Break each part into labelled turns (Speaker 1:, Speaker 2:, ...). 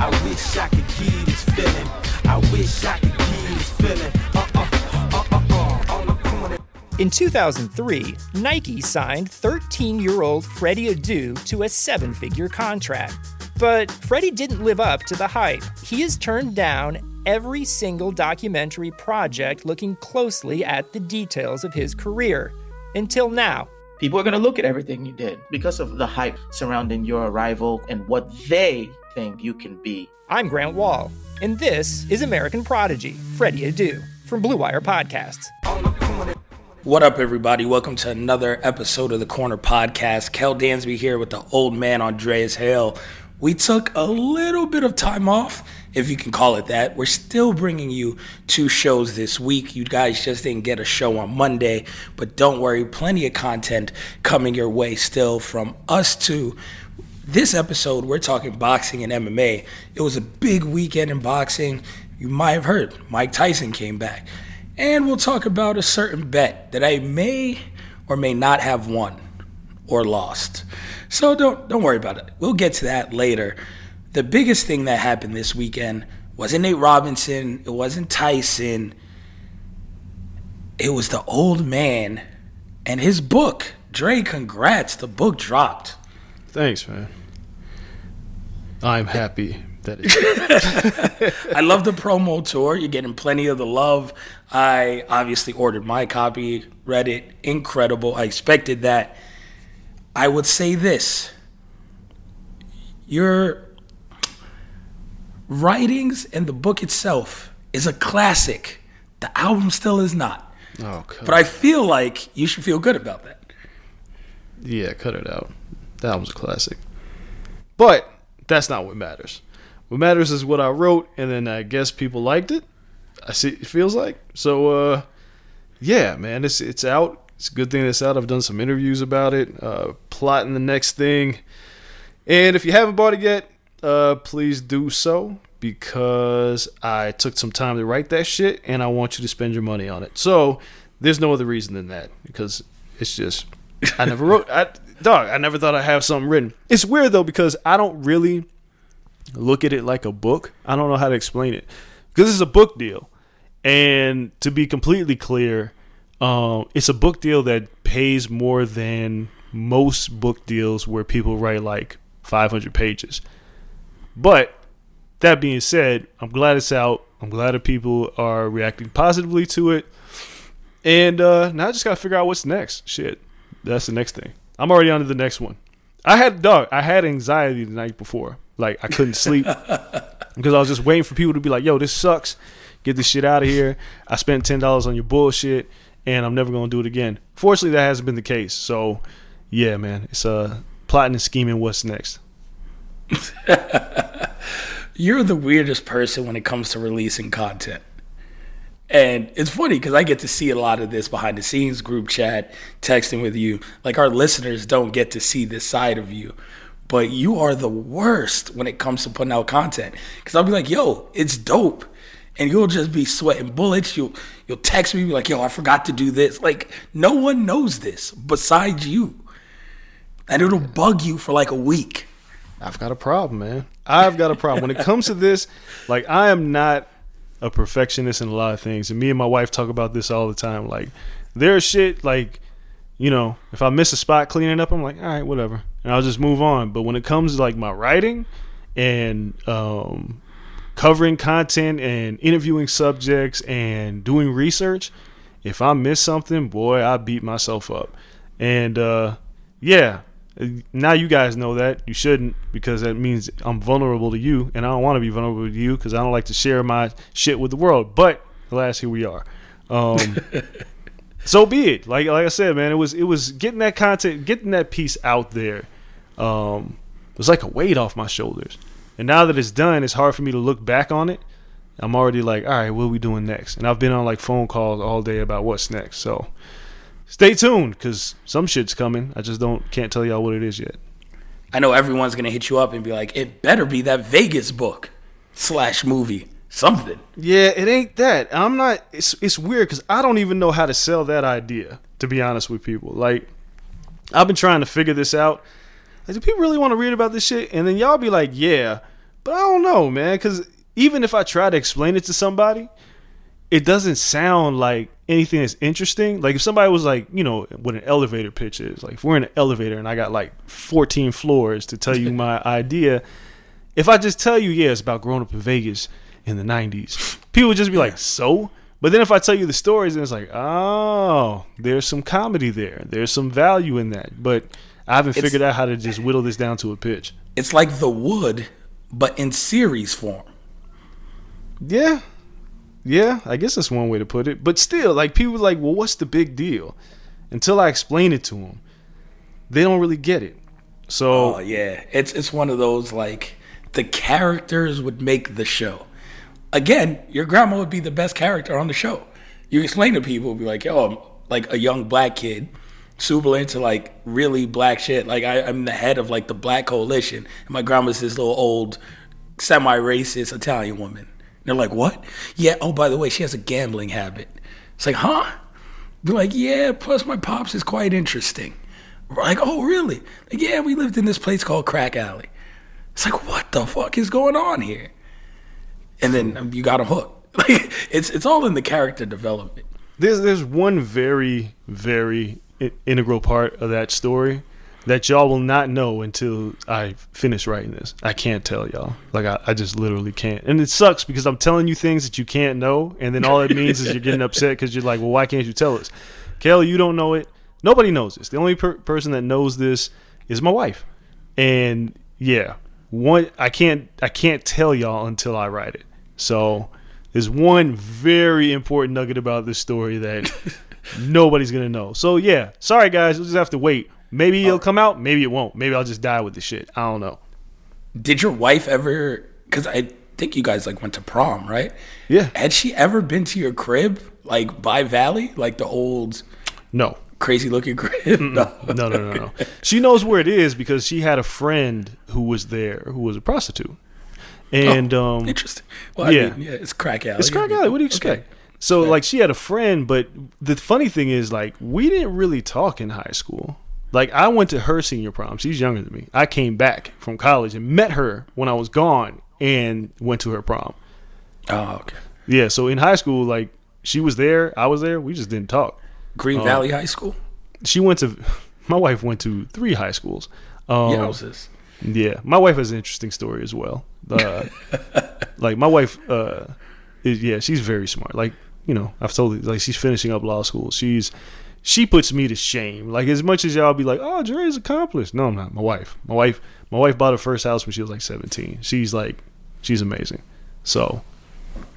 Speaker 1: I wish I could give this feeling. I wish I could give this feeling. Uh uh uh. On the corner.
Speaker 2: In 2003, Nike signed 13 year old Freddy Adu to a seven figure contract. But Freddy didn't live up to the hype. He has turned down every single documentary project looking closely at the details of his career. Until now.
Speaker 3: People are going to look at everything you did because of the hype surrounding your arrival and what they think you can be.
Speaker 2: I'm Grant Wahl, and this is American Prodigy, Freddy Adu, from Blue Wire Podcasts.
Speaker 1: On the corner.
Speaker 4: What up, everybody? Welcome to another episode of the Corner Podcast. Kel Dansby here with the old man Andreas Hale. We took a little bit of time off, if you can call it that. We're still bringing you two shows this week. You guys just didn't get a show on Monday, but don't worry, plenty of content coming your way still from us too. This episode, we're talking boxing and MMA. It was a big weekend in boxing. You might have heard Mike Tyson came back. And we'll talk about a certain bet that I may or may not have won or lost. So don't don't worry about it. We'll get to that later. The biggest thing that happened this weekend wasn't Nate Robinson, it wasn't Tyson. It was the old man and his book. Dre, congrats. The book dropped.
Speaker 5: Thanks, man. I'm happy that it.
Speaker 4: I love the promo tour. You're getting plenty of the love. I obviously ordered my copy, read it. Incredible. I expected that. I would say this your writings and the book itself is a classic. The album still is not.
Speaker 5: oh,
Speaker 4: But I feel like you should feel good about that.
Speaker 5: yeah, cut it out. That was a classic. But that's not what matters. What matters is what I wrote, and then I guess people liked it. I see. It feels like so. uh Yeah, man, it's it's out. It's a good thing it's out. I've done some interviews about it, uh, plotting the next thing. And if you haven't bought it yet, uh, please do so because I took some time to write that shit, and I want you to spend your money on it. So there's no other reason than that because it's just I never wrote. I, dog, I never thought I'd have something written. It's weird though because I don't really look at it like a book. I don't know how to explain it because it's a book deal, and to be completely clear, um, it's a book deal that pays more than most book deals where people write like 500 pages. But that being said, I'm glad it's out. I'm glad that people are reacting positively to it. And uh, now I just got to figure out what's next. Shit. That's the next thing. I'm already on to the next one. I had dog. I had anxiety the night before. Like I couldn't sleep because I was just waiting for people to be like, "Yo, this sucks. Get this shit out of here. I spent ten dollars on your bullshit, and I'm never gonna do it again." Fortunately, that hasn't been the case. So yeah, man, it's uh plotting and scheming. What's next?
Speaker 4: You're the weirdest person when it comes to releasing content. And it's funny because I get to see a lot of this behind the scenes group chat, texting with you. Like our listeners don't get to see this side of you. But you are the worst when it comes to putting out content. Because I'll be like, yo, it's dope. And you'll just be sweating bullets. You'll you'll text me, be like, yo, I forgot to do this. Like, no one knows this besides you. And it'll bug you for like a week.
Speaker 5: I've got a problem, man. I've got a problem when it comes to this. Like, I am not a perfectionist in a lot of things, and me and my wife talk about this all the time. Like, there's shit like, you know, if I miss a spot cleaning up, I'm like, all right, whatever, and I'll just move on. But when it comes to like my writing and um, covering content and interviewing subjects and doing research, if I miss something, boy, I beat myself up. And uh, yeah, now you guys know that you shouldn't because that means I'm vulnerable to you, and I don't want to be vulnerable to you because I don't like to share my shit with the world. But alas, here we are. Um, so be it. Like like I said, man, it was it was getting that content, getting that piece out there. Um, it was like a weight off my shoulders, and now that it's done, it's hard for me to look back on it. I'm already like, all right, what are we doing next? And I've been on like phone calls all day about what's next. So stay tuned because some shit's coming. I just don't can't tell y'all what it is yet.
Speaker 4: I know everyone's gonna hit you up and be like, it better be that Vegas book slash movie. Something.
Speaker 5: Yeah, it ain't that. I'm not. It's it's weird because I don't even know how to sell that idea. To be honest with people, like I've been trying to figure this out. Like, do people really want to read about this shit? And then y'all be like, yeah, but I don't know, man. Because even if I try to explain it to somebody, it doesn't sound like anything that's interesting. Like if somebody was like, you know, what an elevator pitch is. Like if we're in an elevator and I got like 14 floors to tell you my idea, if I just tell you, yeah, it's about growing up in Vegas in the 90s, people would just be like, so? But then if I tell you the stories, and it's like, oh, there's some comedy there. There's some value in that. But I haven't
Speaker 4: It's-
Speaker 5: figured out how to just whittle this down to a pitch.
Speaker 4: It's like The Wood, but in series form.
Speaker 5: Yeah. Yeah, I guess that's one way to put it. But still, like people are like, well, what's the big deal? Until I explain it to them, they don't really get it. So
Speaker 4: Oh yeah, it's it's one of those like the characters would make the show. Again, your grandma would be the best character on the show. You explain to people, be like, "Yo, I'm like a young black kid, super into like really black shit. Like I, I'm the head of like the Black Coalition, and my grandma's this little old, semi-racist Italian woman." They're like, "What? Yeah. Oh, by the way, she has a gambling habit." It's like, huh? They're like, yeah. Plus, my pops is quite interesting. We're like, oh, really? Like, yeah, we lived in this place called Crack Alley. It's like, what the fuck is going on here? And then you got a hook. Like, it's it's all in the character development.
Speaker 5: there's there's one very very integral part of that story that y'all will not know until I finish writing this. I can't tell y'all. Like I, I just literally can't. And it sucks because I'm telling you things that you can't know, and then all it means is you're getting upset because you're like, well, why can't you tell us? Kelly, you don't know it. Nobody knows this. The only per- person that knows this is my wife. And yeah, one I can't I can't tell y'all until I write it. So there's one very important nugget about this story that nobody's gonna know. So yeah, sorry guys, we'll just have to wait. Maybe it'll come out, maybe it won't. Maybe I'll just die with the shit. I don't know.
Speaker 4: Did your wife ever? Because I think you guys like went to prom, right?
Speaker 5: Yeah.
Speaker 4: Had she ever been to your crib, like by Valley, like the old
Speaker 5: No.
Speaker 4: crazy looking crib? No.
Speaker 5: No, no, no, no. She knows where it is because she had a friend who was there who was a prostitute. And um
Speaker 4: Interesting. Well,
Speaker 5: yeah.
Speaker 4: I mean, yeah, it's crack alley.
Speaker 5: It's crack alley. What do you
Speaker 4: Okay.
Speaker 5: expect? So like she had a friend, but the funny thing is like we didn't really talk in high school. Like I went to her senior prom. She's younger than me. I came back from college and met her when I was gone and went to her prom.
Speaker 4: Oh, okay.
Speaker 5: Yeah, so in high school like she was there, I was there, we just didn't talk.
Speaker 4: Green Valley High School.
Speaker 5: She went to my wife went to three high schools. Um,
Speaker 4: Yeah, how's this?
Speaker 5: Yeah, my wife has an interesting story as well. Uh, like my wife, uh, is, yeah, she's very smart. Like you know, I've told you, like she's finishing up law school. She's she puts me to shame. Like as much as y'all be like, oh, Dre's accomplished. No, I'm not. My wife, my wife, my wife bought her first house when she was like 17. She's like, she's amazing. So,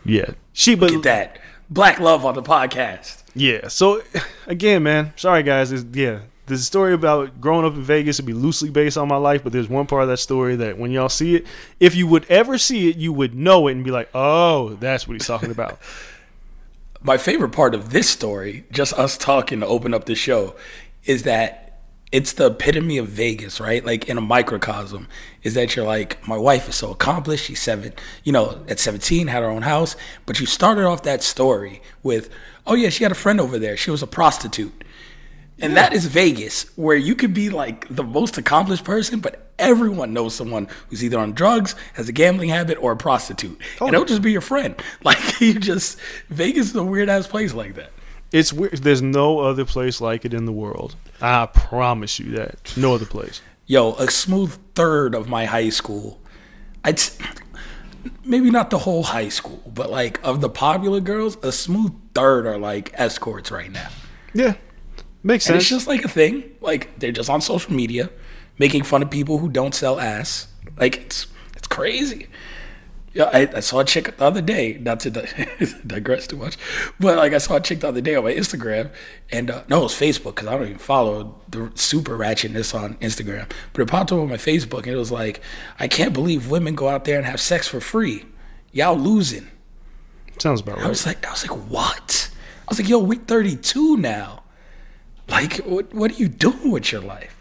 Speaker 5: yeah, she. But
Speaker 4: Look at that. Black love on the podcast.
Speaker 5: yeah. So again, man, sorry guys. It's, yeah, the story about growing up in Vegas would be loosely based on my life, but there's one part of that story that when y'all see it, if you would ever see it, you would know it and be like, "Oh, that's what he's talking about."
Speaker 4: my favorite part of this story, just us talking to open up the show, is that it's the epitome of Vegas, right? Like in a microcosm, is that you're like, my wife is so accomplished. She's seven, you know, at 17, had her own house. But you started off that story with, oh, yeah, she had a friend over there. She was a prostitute. And that is Vegas, where you could be like the most accomplished person, but everyone knows someone who's either on drugs, has a gambling habit, or a prostitute. And it'll just be your friend. Like, you just, Vegas is a weird ass place like that.
Speaker 5: It's weird. There's no other place like it in the world. I promise you that. No other place.
Speaker 4: Yo, a smooth third of my high school, I'd maybe not the whole high school, but like of the popular girls, a smooth third are like escorts right now.
Speaker 5: Yeah, makes
Speaker 4: And
Speaker 5: sense.
Speaker 4: it's just like a thing. Like they're just on social media, making fun of people who don't sell ass. Like it's it's crazy. Yeah, I, I saw a chick the other day. Not to di- digress too much, but like I saw a chick the other day on my Instagram, and uh, no, it was Facebook because I don't even follow the super ratchetness on Instagram. But it popped up on my Facebook, and it was like, I can't believe women go out there and have sex for free. Y'all losing.
Speaker 5: Sounds about right.
Speaker 4: I was like, I was like, what? I was like, yo, we're 32 now. Like, what, what are you doing with your life?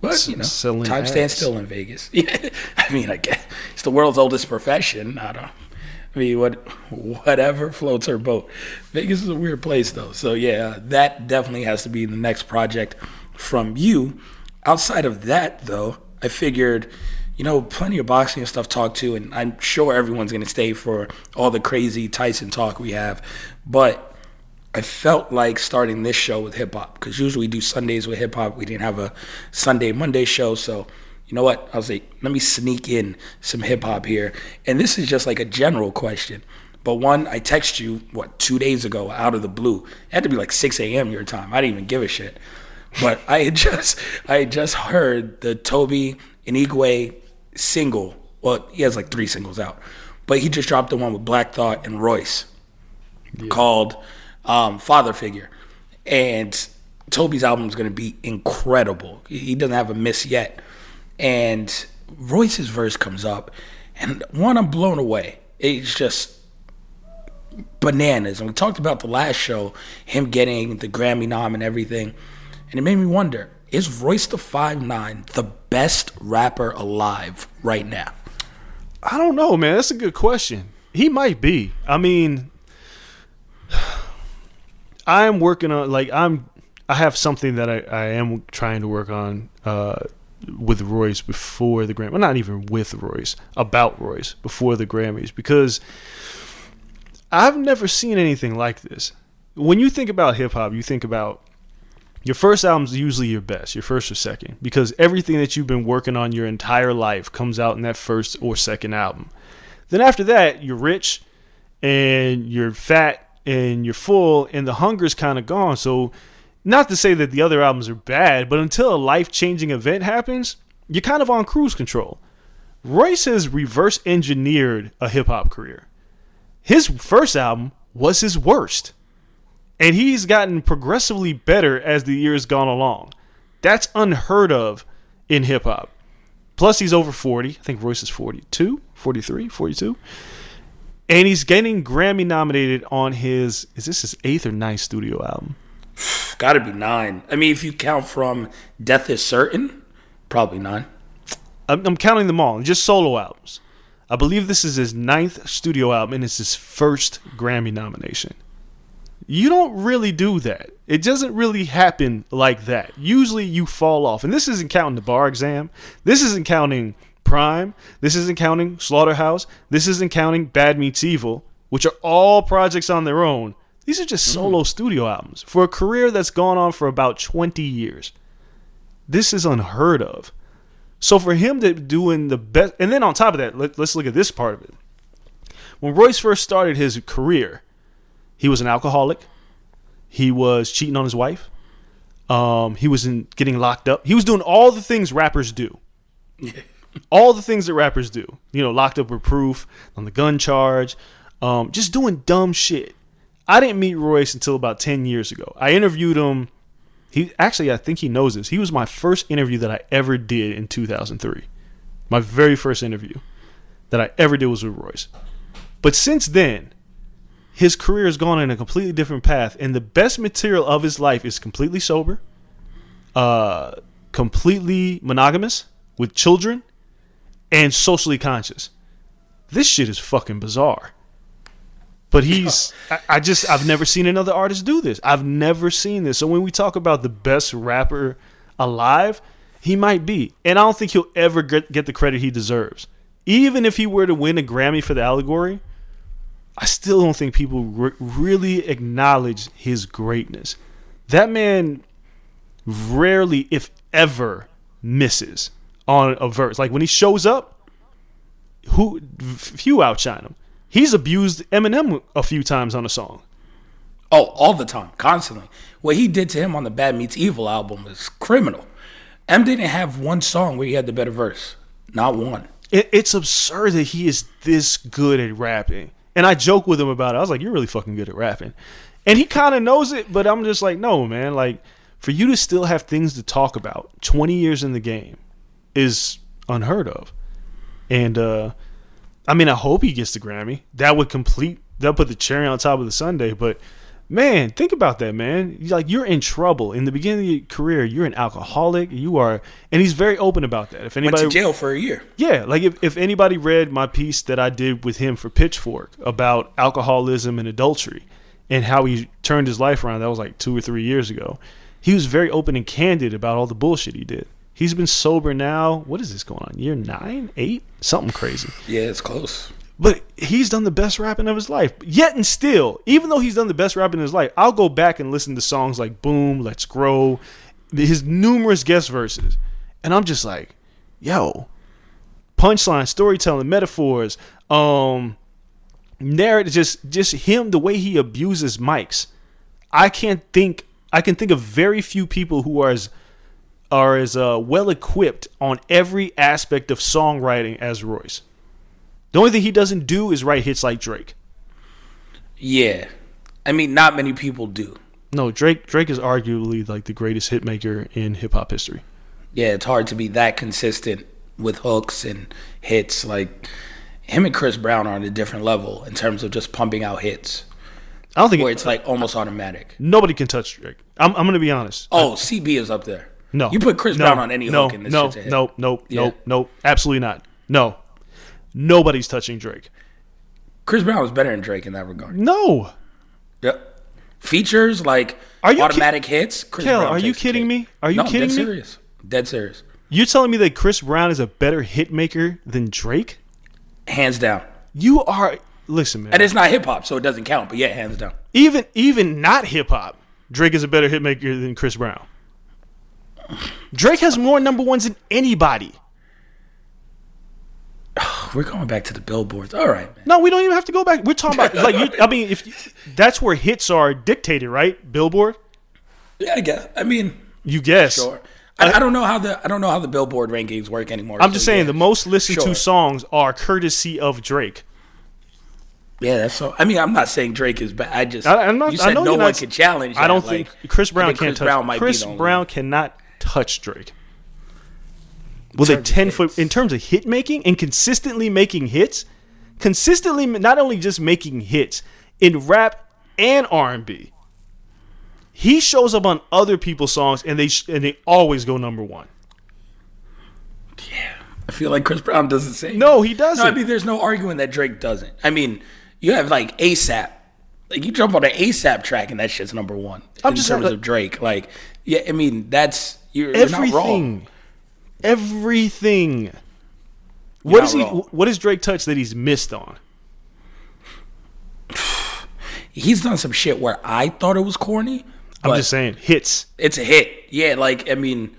Speaker 4: But you know,
Speaker 5: selling
Speaker 4: time stands still in Vegas. Yeah, I mean, I guess it's the world's oldest profession. I don't. I mean, what, whatever floats her boat. Vegas is a weird place, though. So yeah, that definitely has to be the next project from you. Outside of that, though, I figured, you know, plenty of boxing and stuff talk to, and I'm sure everyone's gonna stay for all the crazy Tyson talk we have, but. I felt like starting this show with hip hop because usually we do Sundays with hip hop. We didn't have a Sunday Monday show, so you know what? I was like, let me sneak in some hip hop here, and this is just like a general question. But one, I text you what two days ago out of the blue. It had to be like 6 a.m. your time. I didn't even give a shit. But I had just I had just heard the Tobe Nwigwe single. Well, he has like three singles out, but he just dropped the one with Black Thought and Royce called um, Father Figure. And Tobe's album is going to be incredible. He doesn't have a miss yet. And Royce's verse comes up, and one, I'm blown away. It's just bananas. And we talked about the last show, him getting the Grammy nom and everything. And it made me wonder is Royce Da Five Nine the best rapper alive right now?
Speaker 5: I don't know, man. That's a good question. He might be. I mean, I'm working on like I'm. I have something that I, I am trying to work on uh, with Royce before the Grammy. Well, not even with Royce, about Royce before the Grammys because I've never seen anything like this. When you think about hip hop, you think about your first album's usually your best, your first or second, because everything that you've been working on your entire life comes out in that first or second album. Then after that, you're rich and you're fat and you're full and the hunger's kind of gone. So, not to say that the other albums are bad, but until a life changing event happens, you're kind of on cruise control. Royce has reverse engineered a hip hop career. His first album was his worst and he's gotten progressively better as the years gone along. That's unheard of in hip hop. Plus, he's over 40. I think Royce is 42, 43, 42. And he's getting Grammy nominated on his, is this his eighth or ninth studio album?
Speaker 4: Got to be nine. I mean, if you count from Death is Certain, probably nine.
Speaker 5: I'm, I'm counting them all, just solo albums. I believe this is his ninth studio album and it's his first Grammy nomination. You don't really do that. It doesn't really happen like that. Usually you fall off. And this isn't counting the bar exam. This isn't counting Prime. This isn't counting Slaughterhouse. This isn't counting Bad Meets Evil, which are all projects on their own. These are just solo studio albums for a career that's gone on for about 20 years. This is unheard of. So for him to doing the best, and then on top of that, let, us look at this part of it. When Royce first started his career, he was an alcoholic. He was cheating on his wife. Um, he was in, getting locked up. He was doing all the things rappers do. All the things that rappers do. You know, locked up with proof on the gun charge. Um, just doing dumb shit. I didn't meet Royce until about 10 years ago. I interviewed him He actually, I think he knows this. He was my first interview that I ever did in 2003. My very first interview that I ever did was with Royce. But since then, his career has gone in a completely different path, and the best material of his life is completely sober, uh, completely monogamous with children, and socially conscious. This shit is fucking bizarre. But he's, I, I just, I've never seen another artist do this. I've never seen this. So when we talk about the best rapper alive, he might be. And I don't think he'll ever get, get the credit he deserves. Even if he were to win a Grammy for the allegory, I still don't think people re- really acknowledge his greatness. That man rarely, if ever, misses on a verse. Like when he shows up, who few outshine him. He's abused Eminem a few times on a song.
Speaker 4: Oh, all the time, constantly. What he did to him on the Bad Meets Evil album is criminal. M didn't have one song where he had the better verse. Not one.
Speaker 5: It, it's absurd that he is this good at rapping. And I joke with him about it. I was like, "You're really fucking good at rapping," and he kind of knows it. But I'm just like, "No, man. Like, for you to still have things to talk about 20 years in the game is unheard of." And uh, I mean, I hope he gets the Grammy. That would complete. That put the cherry on top of the sundae. But man, think about that, man. Like you're in trouble in the beginning of your career. You're an alcoholic. You are, and he's very open about that. If
Speaker 4: Went
Speaker 5: anybody
Speaker 4: to jail for a year.
Speaker 5: yeah, like if, if anybody read my piece that I did with him for Pitchfork about alcoholism and adultery and how he turned his life around, that was like two or three years ago. He was very open and candid about all the bullshit he did. He's been sober now. What is this going on? Year nine, eight, something crazy.
Speaker 4: Yeah, it's close.
Speaker 5: But he's done the best rapping of his life. Yet and still, even though he's done the best rapping in his life, I'll go back and listen to songs like Boom, Let's Grow, his numerous guest verses. And I'm just like, yo, punchline, storytelling, metaphors, um, narrative, just just him, the way he abuses mics. I can't think I can think of very few people who are as are as uh, well equipped on every aspect of songwriting as Royce. The only thing he doesn't do is write hits like Drake.
Speaker 4: Yeah. I mean, not many people do.
Speaker 5: No, Drake Drake is arguably like the greatest hit maker in hip hop history.
Speaker 4: Yeah, it's hard to be that consistent with hooks and hits. Like him and Chris Brown are on a different level in terms of just pumping out hits,
Speaker 5: I don't think
Speaker 4: where it's like almost automatic.
Speaker 5: nobody can touch Drake. I'm I'm gonna be honest.
Speaker 4: Oh, CB is up there.
Speaker 5: No,
Speaker 4: you put Chris
Speaker 5: no,
Speaker 4: Brown on any
Speaker 5: no,
Speaker 4: hook, and this
Speaker 5: no,
Speaker 4: shit's a hit.
Speaker 5: no, no,
Speaker 4: Yeah.
Speaker 5: no, no, absolutely not. No, nobody's touching Drake.
Speaker 4: Chris Brown was better than Drake in that regard.
Speaker 5: No,
Speaker 4: Yep. Features like
Speaker 5: Are you ki-
Speaker 4: automatic hits. Chris
Speaker 5: Kel,
Speaker 4: Brown
Speaker 5: are you kidding me? Are you
Speaker 4: no,
Speaker 5: kidding
Speaker 4: dead
Speaker 5: me?
Speaker 4: serious. Dead serious.
Speaker 5: you're telling me that Chris Brown is a better hit maker than Drake?
Speaker 4: Hands down.
Speaker 5: You are. Listen, man.
Speaker 4: And it's not hip hop, so it doesn't count. But yeah, hands down.
Speaker 5: even even not hip hop, Drake is a better hit maker than Chris Brown. Drake has more number ones than anybody.
Speaker 4: We're going back to the billboards. All right, man.
Speaker 5: No, we don't even have to go back. We're talking about like you, I mean, if you, that's where hits are dictated, right? Billboard.
Speaker 4: Yeah, I guess. I mean,
Speaker 5: You guess.
Speaker 4: sure. I, I don't know how the I don't know how the Billboard rankings work anymore.
Speaker 5: I'm
Speaker 4: so
Speaker 5: just saying
Speaker 4: yeah.
Speaker 5: the most listened
Speaker 4: Sure.
Speaker 5: to songs are courtesy of Drake.
Speaker 4: Yeah, that's so. I mean, I'm not saying Drake is bad. I just
Speaker 5: I, I'm not,
Speaker 4: you said
Speaker 5: know
Speaker 4: no one
Speaker 5: not-
Speaker 4: could challenge.
Speaker 5: I don't
Speaker 4: that,
Speaker 5: think
Speaker 4: like,
Speaker 5: Chris Brown
Speaker 4: think
Speaker 5: can't
Speaker 4: Chris
Speaker 5: touch.
Speaker 4: Brown might
Speaker 5: Chris
Speaker 4: be the only
Speaker 5: Brown
Speaker 4: one.
Speaker 5: cannot touch Drake. With a ten foot in terms of hit making and consistently making hits, consistently not only just making hits in rap and R and B. He shows up on other people's songs and they sh- and they always go number one.
Speaker 4: Yeah, I feel like Chris Brown doesn't same.
Speaker 5: No, he
Speaker 4: No, I
Speaker 5: doesn't.
Speaker 4: mean, there's no arguing that Drake doesn't. I mean, you have like ASAP. Like you jump on an ASAP track and that shit's number one.
Speaker 5: I'm
Speaker 4: in
Speaker 5: just
Speaker 4: terms
Speaker 5: saying,
Speaker 4: of Drake. Like, yeah, I mean, that's you're, you're not wrong.
Speaker 5: Everything, everything. What is he?
Speaker 4: wrong.
Speaker 5: What has Drake touch that he's missed on?
Speaker 4: He's done some shit where I thought it was corny.
Speaker 5: I'm just saying hits,
Speaker 4: it's a hit. Yeah, like I mean,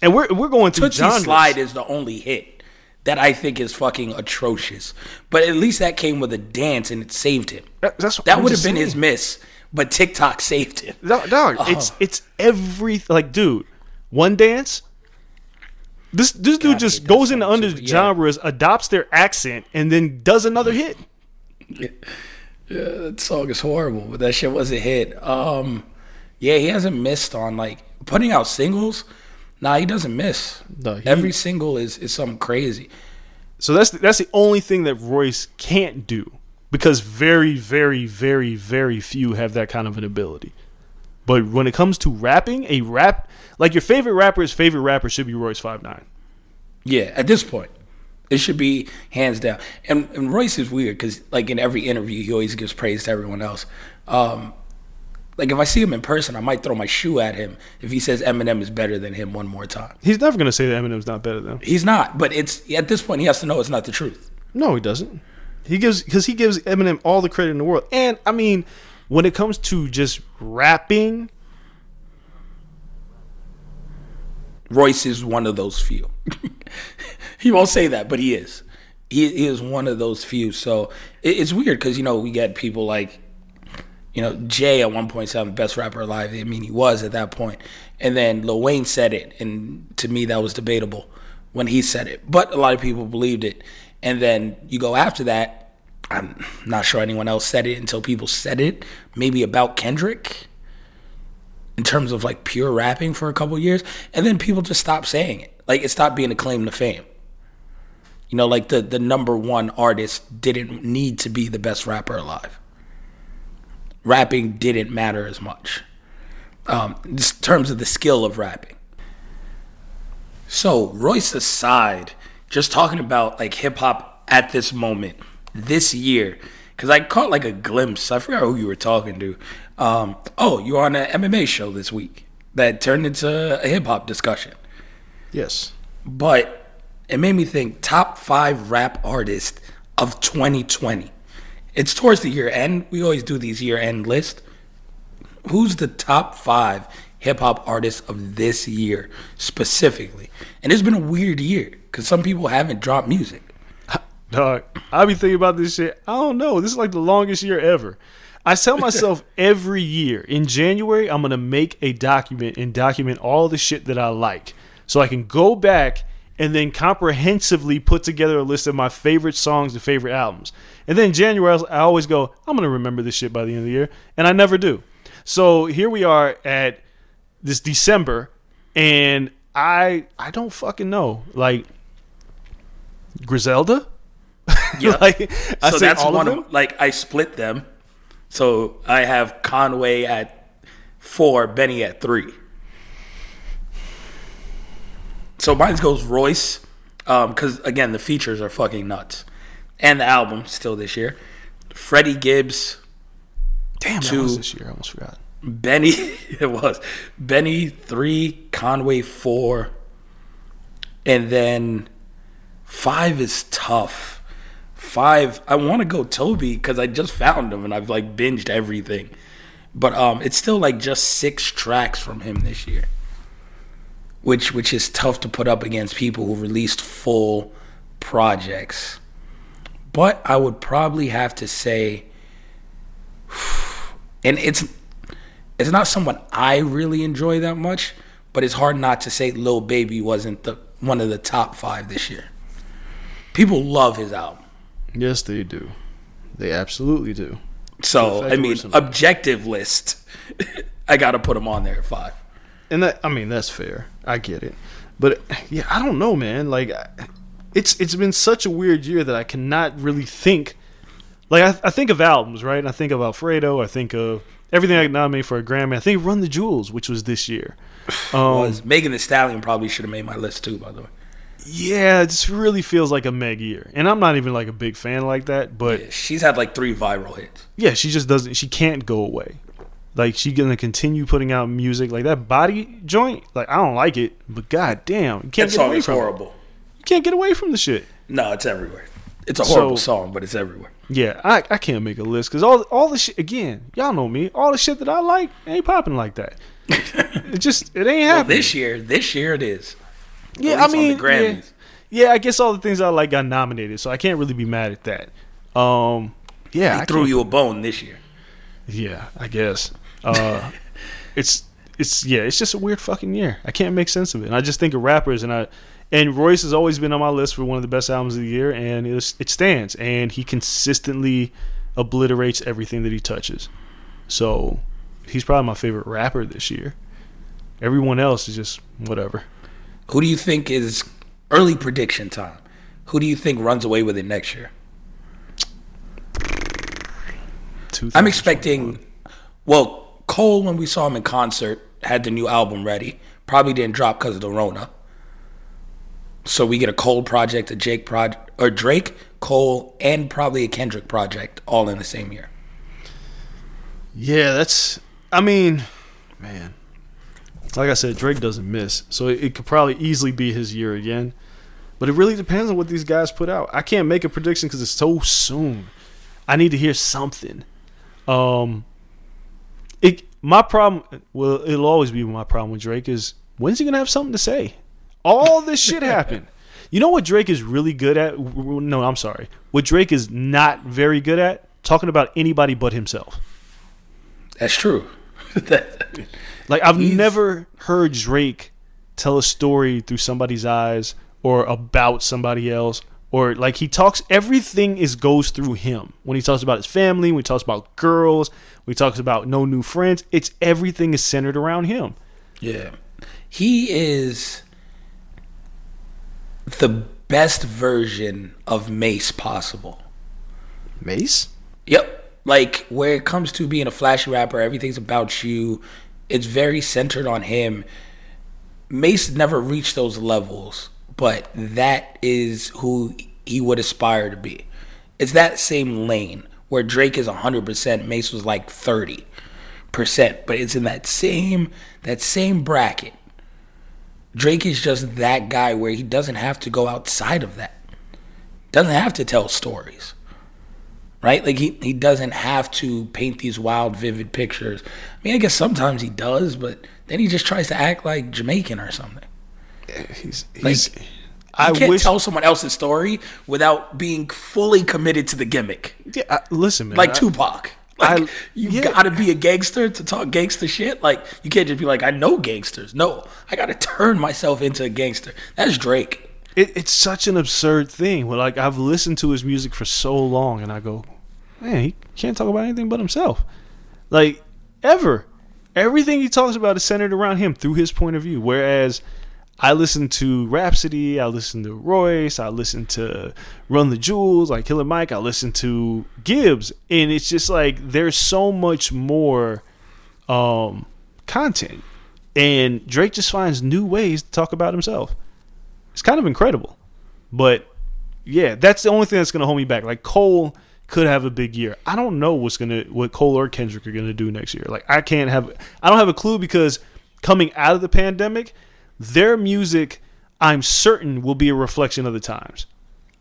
Speaker 5: and we're we're going
Speaker 4: to
Speaker 5: Toosie.
Speaker 4: Slide is the only hit that I think is fucking atrocious. But at least that came with a dance and it saved him.
Speaker 5: That- that's what
Speaker 4: that would have been
Speaker 5: saying.
Speaker 4: his miss, but TikTok saved him.
Speaker 5: Dog, dog, it's
Speaker 4: Uh-huh.
Speaker 5: it's every like, dude. One dance. This this dude just goes into under
Speaker 4: yeah.
Speaker 5: genres, adopts their accent, and then does another hit.
Speaker 4: Yeah, That song is horrible, but that shit was a hit. Um, Yeah, he hasn't missed on like putting out singles. Nah, he doesn't miss.
Speaker 5: No, he-
Speaker 4: Every single is is something crazy.
Speaker 5: So that's the, that's the only thing that Royce can't do because very, very, very, very few have that kind of an ability. But when it comes to rapping, a rap like your favorite rapper's favorite rapper should be Royce Five Nine.
Speaker 4: Yeah, at this point, it should be hands down. And, and Royce is weird because, like, in every interview, he always gives praise to everyone else. Um, like, if I see him in person, I might throw my shoe at him if he says Eminem is better than him one more time.
Speaker 5: He's never gonna say that Eminem's not better than him.
Speaker 4: He's not, but it's at this point he has to know it's not the truth.
Speaker 5: No, he doesn't. He gives because he gives Eminem all the credit in the world. And I mean, when it comes to just rapping,
Speaker 4: Royce is one of those few. he won't say that, but he is. He, he is one of those few. So it, it's weird because you know we get people like, you know, Jay at one point said the best rapper alive. I mean, he was at that point, and then Lil Wayne said it, and to me that was debatable when he said it, but a lot of people believed it. And then you go after that. I'm not sure anyone else said it until people said it. Maybe about Kendrick in terms of like pure rapping for a couple years, and then people just stopped saying it. Like it stopped being a claim to fame. You know, like the the number one artist didn't need to be the best rapper alive. Rapping didn't matter as much, um, in terms of the skill of rapping. So Royce aside, just talking about like hip hop at this moment, this year, because I caught like a glimpse. I forgot who you were talking to. Um, oh, you were on an MMA show this week that turned into a hip hop discussion.
Speaker 5: yes,
Speaker 4: But it made me think top five rap artists of 2020. It's towards the year end. We always do these year end lists. Who's the top five hip hop artists of this year specifically? And it's been a weird year because some people haven't dropped music.
Speaker 5: dog. I be thinking about this shit. I don't know. This is like the longest year ever. I tell myself every year in January I'm gonna make a document and document all the shit that I like, so I can go back and then comprehensively put together a list of my favorite songs and favorite albums. And then January I always go, I'm gonna remember this shit by the end of the year, and I never do. So here we are at this December, and I I don't fucking know. Like Griselda.
Speaker 4: Yeah.
Speaker 5: like I
Speaker 4: so that's
Speaker 5: all
Speaker 4: one
Speaker 5: of
Speaker 4: of
Speaker 5: them.
Speaker 4: like I split them. So I have Conway at four, Benny at three. So mine goes Royce, um, because again the features are fucking nuts, and the album still this year. Freddie Gibbs,
Speaker 5: Damn, that was this year. I almost forgot.
Speaker 4: Benny, it was Benny three, Conway four, and then five is tough. Five, I want to go Tobe because I just found him and I've like binged everything, but um, it's still like just six tracks from him this year, which which is tough to put up against people who released full projects. But I would probably have to say, and it's it's not someone I really enjoy that much, but it's hard not to say Lil Baby wasn't the one of the top five this year. People love his album.
Speaker 5: Yes, they do. They absolutely do.
Speaker 4: So I mean, objective list, I got to put him on there at five.
Speaker 5: And that I mean that's fair. I get it. But yeah, I don't know, man. Like it's it's been such a weird year that I cannot really think like I, I think of albums, right? And I think of Alfredo, I think of everything I nominated for a Grammy. I think Run the Jewels, which was this year. Um,
Speaker 4: Was Megan Thee Stallion probably should have made my list too, by the way.
Speaker 5: yeah, it just really feels like a Meg year. And I'm not even like a big fan like that, but
Speaker 4: Yeah, she's had like three viral hits.
Speaker 5: yeah, she just doesn't. She can't go away. Like she's gonna continue putting out music like that body joint. Like I don't like it, but god damn, you can't
Speaker 4: That
Speaker 5: get
Speaker 4: song
Speaker 5: away
Speaker 4: is
Speaker 5: from it.
Speaker 4: horrible.
Speaker 5: You can't get away from the shit.
Speaker 4: No, it's everywhere. It's a horrible
Speaker 5: So-
Speaker 4: song, but it's everywhere.
Speaker 5: Yeah, I, I can't make a list because all all the shit again, y'all know me. All the shit that I like ain't popping like that. it just it ain't
Speaker 4: Well,
Speaker 5: happening.
Speaker 4: this year, this year it is.
Speaker 5: yeah, I
Speaker 4: least on the
Speaker 5: mean, yeah, yeah, I guess all the things I like got nominated, so I can't really be mad at that. Um, yeah,
Speaker 4: He
Speaker 5: I
Speaker 4: threw you a bone this year.
Speaker 5: Yeah, I guess. Uh, it's it's yeah, it's just a weird fucking year. I can't make sense of it. And I just think of rappers, and I and Royce has always been on my list for one of the best albums of the year, and it stands. And he consistently obliterates everything that he touches. So he's probably my favorite rapper this year. Everyone else is just whatever.
Speaker 4: Who do you think is early prediction time? Who do you think runs away with it next year? I'm expecting. Well, Cole, when we saw him in concert, had the new album ready. Probably didn't drop because of the Rona. So we get a Cole project, a Jake project, or Drake, Cole, and probably a Kendrick project all in the same year.
Speaker 5: Yeah, that's. I mean, man, like I said, Drake doesn't miss, so it, it could probably easily be his year again. But it really depends on what these guys put out. I can't make a prediction because it's so soon. I need to hear something. Um, it my problem. Well, it'll always be my problem with Drake is when's he gonna have something to say? All this shit happened. You know what Drake is really good at? No, I'm sorry. What Drake is not very good at talking about anybody but himself.
Speaker 4: That's true.
Speaker 5: Like I've
Speaker 4: He's-
Speaker 5: never heard Drake tell a story through somebody's eyes or about somebody else or like he talks everything is goes through him. When he talks about his family, when he talks about girls, when he talks about no new friends, it's everything is centered around him.
Speaker 4: Yeah. He is the best version of Mase possible.
Speaker 5: Mase?
Speaker 4: Yep. Like where it comes to being a flashy rapper, everything's about you. It's very centered on him. Mase never reached those levels, but that is who he would aspire to be. It's that same lane where Drake is 100%, Mase was like 30%, but it's in that same that same bracket. Drake is just that guy where he doesn't have to go outside of that. Doesn't have to tell stories right? Like he, he doesn't have to paint these wild, vivid pictures. I mean, I guess sometimes he does, but then he just tries to act like Jamaican or something.
Speaker 5: He's,
Speaker 4: Like,
Speaker 5: he's
Speaker 4: you
Speaker 5: I
Speaker 4: can't
Speaker 5: wish
Speaker 4: tell someone else's story without being fully committed to the gimmick,
Speaker 5: yeah, I, listen, man.
Speaker 4: like
Speaker 5: I-
Speaker 4: Tupac. Like
Speaker 5: I-
Speaker 4: you
Speaker 5: yeah.
Speaker 4: gotta be a gangster to talk gangster shit. Like you can't just be like, I know gangsters. No, I gotta turn myself into a gangster. That's Drake.
Speaker 5: it, it's such an absurd thing. Well, like I've listened to his music for so long, and I go, man, he can't talk about anything but himself. Like ever, everything he talks about is centered around him through his point of view. Whereas I listen to Rapsody, I listen to Royce, I listen to Run the Jewels, like Killer Mike, I listen to Gibbs, and it's just like there's so much more um, content, and Drake just finds new ways to talk about himself. It's kind of incredible, but yeah, that's the only thing that's gonna hold me back. Like Cole could have a big year. I don't know what's gonna what Cole or Kendrick are gonna do next year. Like I can't have I don't have a clue because coming out of the pandemic, their music I'm certain will be a reflection of the times.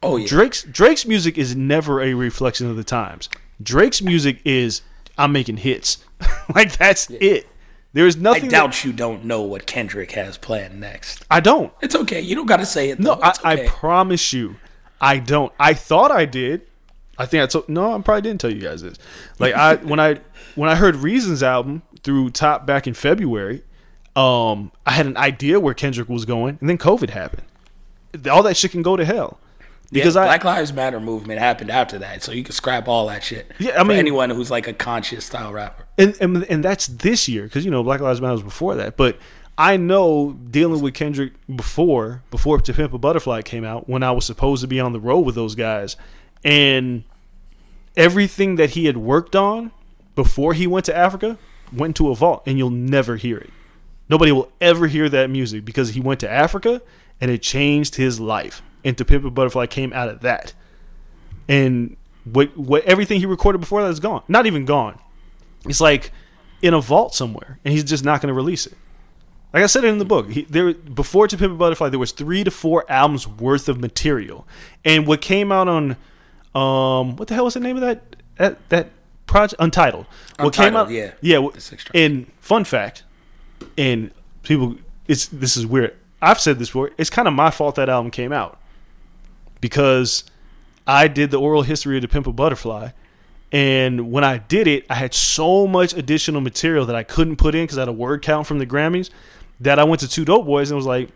Speaker 4: Oh yeah.
Speaker 5: Drake's Drake's music is never a reflection of the times. Drake's music is I'm making hits. like that's it. There is nothing.
Speaker 4: I
Speaker 5: nothing. that-
Speaker 4: doubt you don't know what Kendrick has planned next.
Speaker 5: I don't.
Speaker 4: It's okay. You don't gotta say it.
Speaker 5: No, I,
Speaker 4: okay.
Speaker 5: I promise you, I don't. I thought I did. I think I told. No, I probably didn't tell you guys this. Like I when I when I heard Reasons album through Top back in February, um, I had an idea where Kendrick was going, and then COVID happened. All that shit can go to hell. Because
Speaker 4: yeah,
Speaker 5: I
Speaker 4: Black Lives Matter movement happened after that, so you can scrap all that shit.
Speaker 5: Yeah, I
Speaker 4: For
Speaker 5: mean-
Speaker 4: anyone who's like a conscious style rapper.
Speaker 5: and and, and that's this year because you know Black Lives Matter was before that. But I know dealing with Kendrick before before To Pimp a Butterfly came out when I was supposed to be on the road with those guys, and everything that he had worked on before he went to Africa went into a vault, and you'll never hear it. Nobody will ever hear that music because he went to Africa and it changed his life. And To Pimp a Butterfly came out of that. And what what everything he recorded before that is gone. Not even gone. It's like in a vault somewhere, and he's just not going to release it. Like I said it in the book, he, there before To Pimp a Butterfly, there was three to four albums worth of material, and what came out on, um, what the hell was the name of that that that project? Untitled. What came
Speaker 4: Untitled,
Speaker 5: out?
Speaker 4: yeah.
Speaker 5: yeah. what-
Speaker 4: The six track.
Speaker 5: And fun fact, and people, it's this is weird. I've said this before. It's kind of my fault that album came out because I did the oral history of the Pimp a Butterfly. And when I did it, I had so much additional material that I couldn't put in because I had a word count from the Grammys that I went to Two Dope Boys and was like,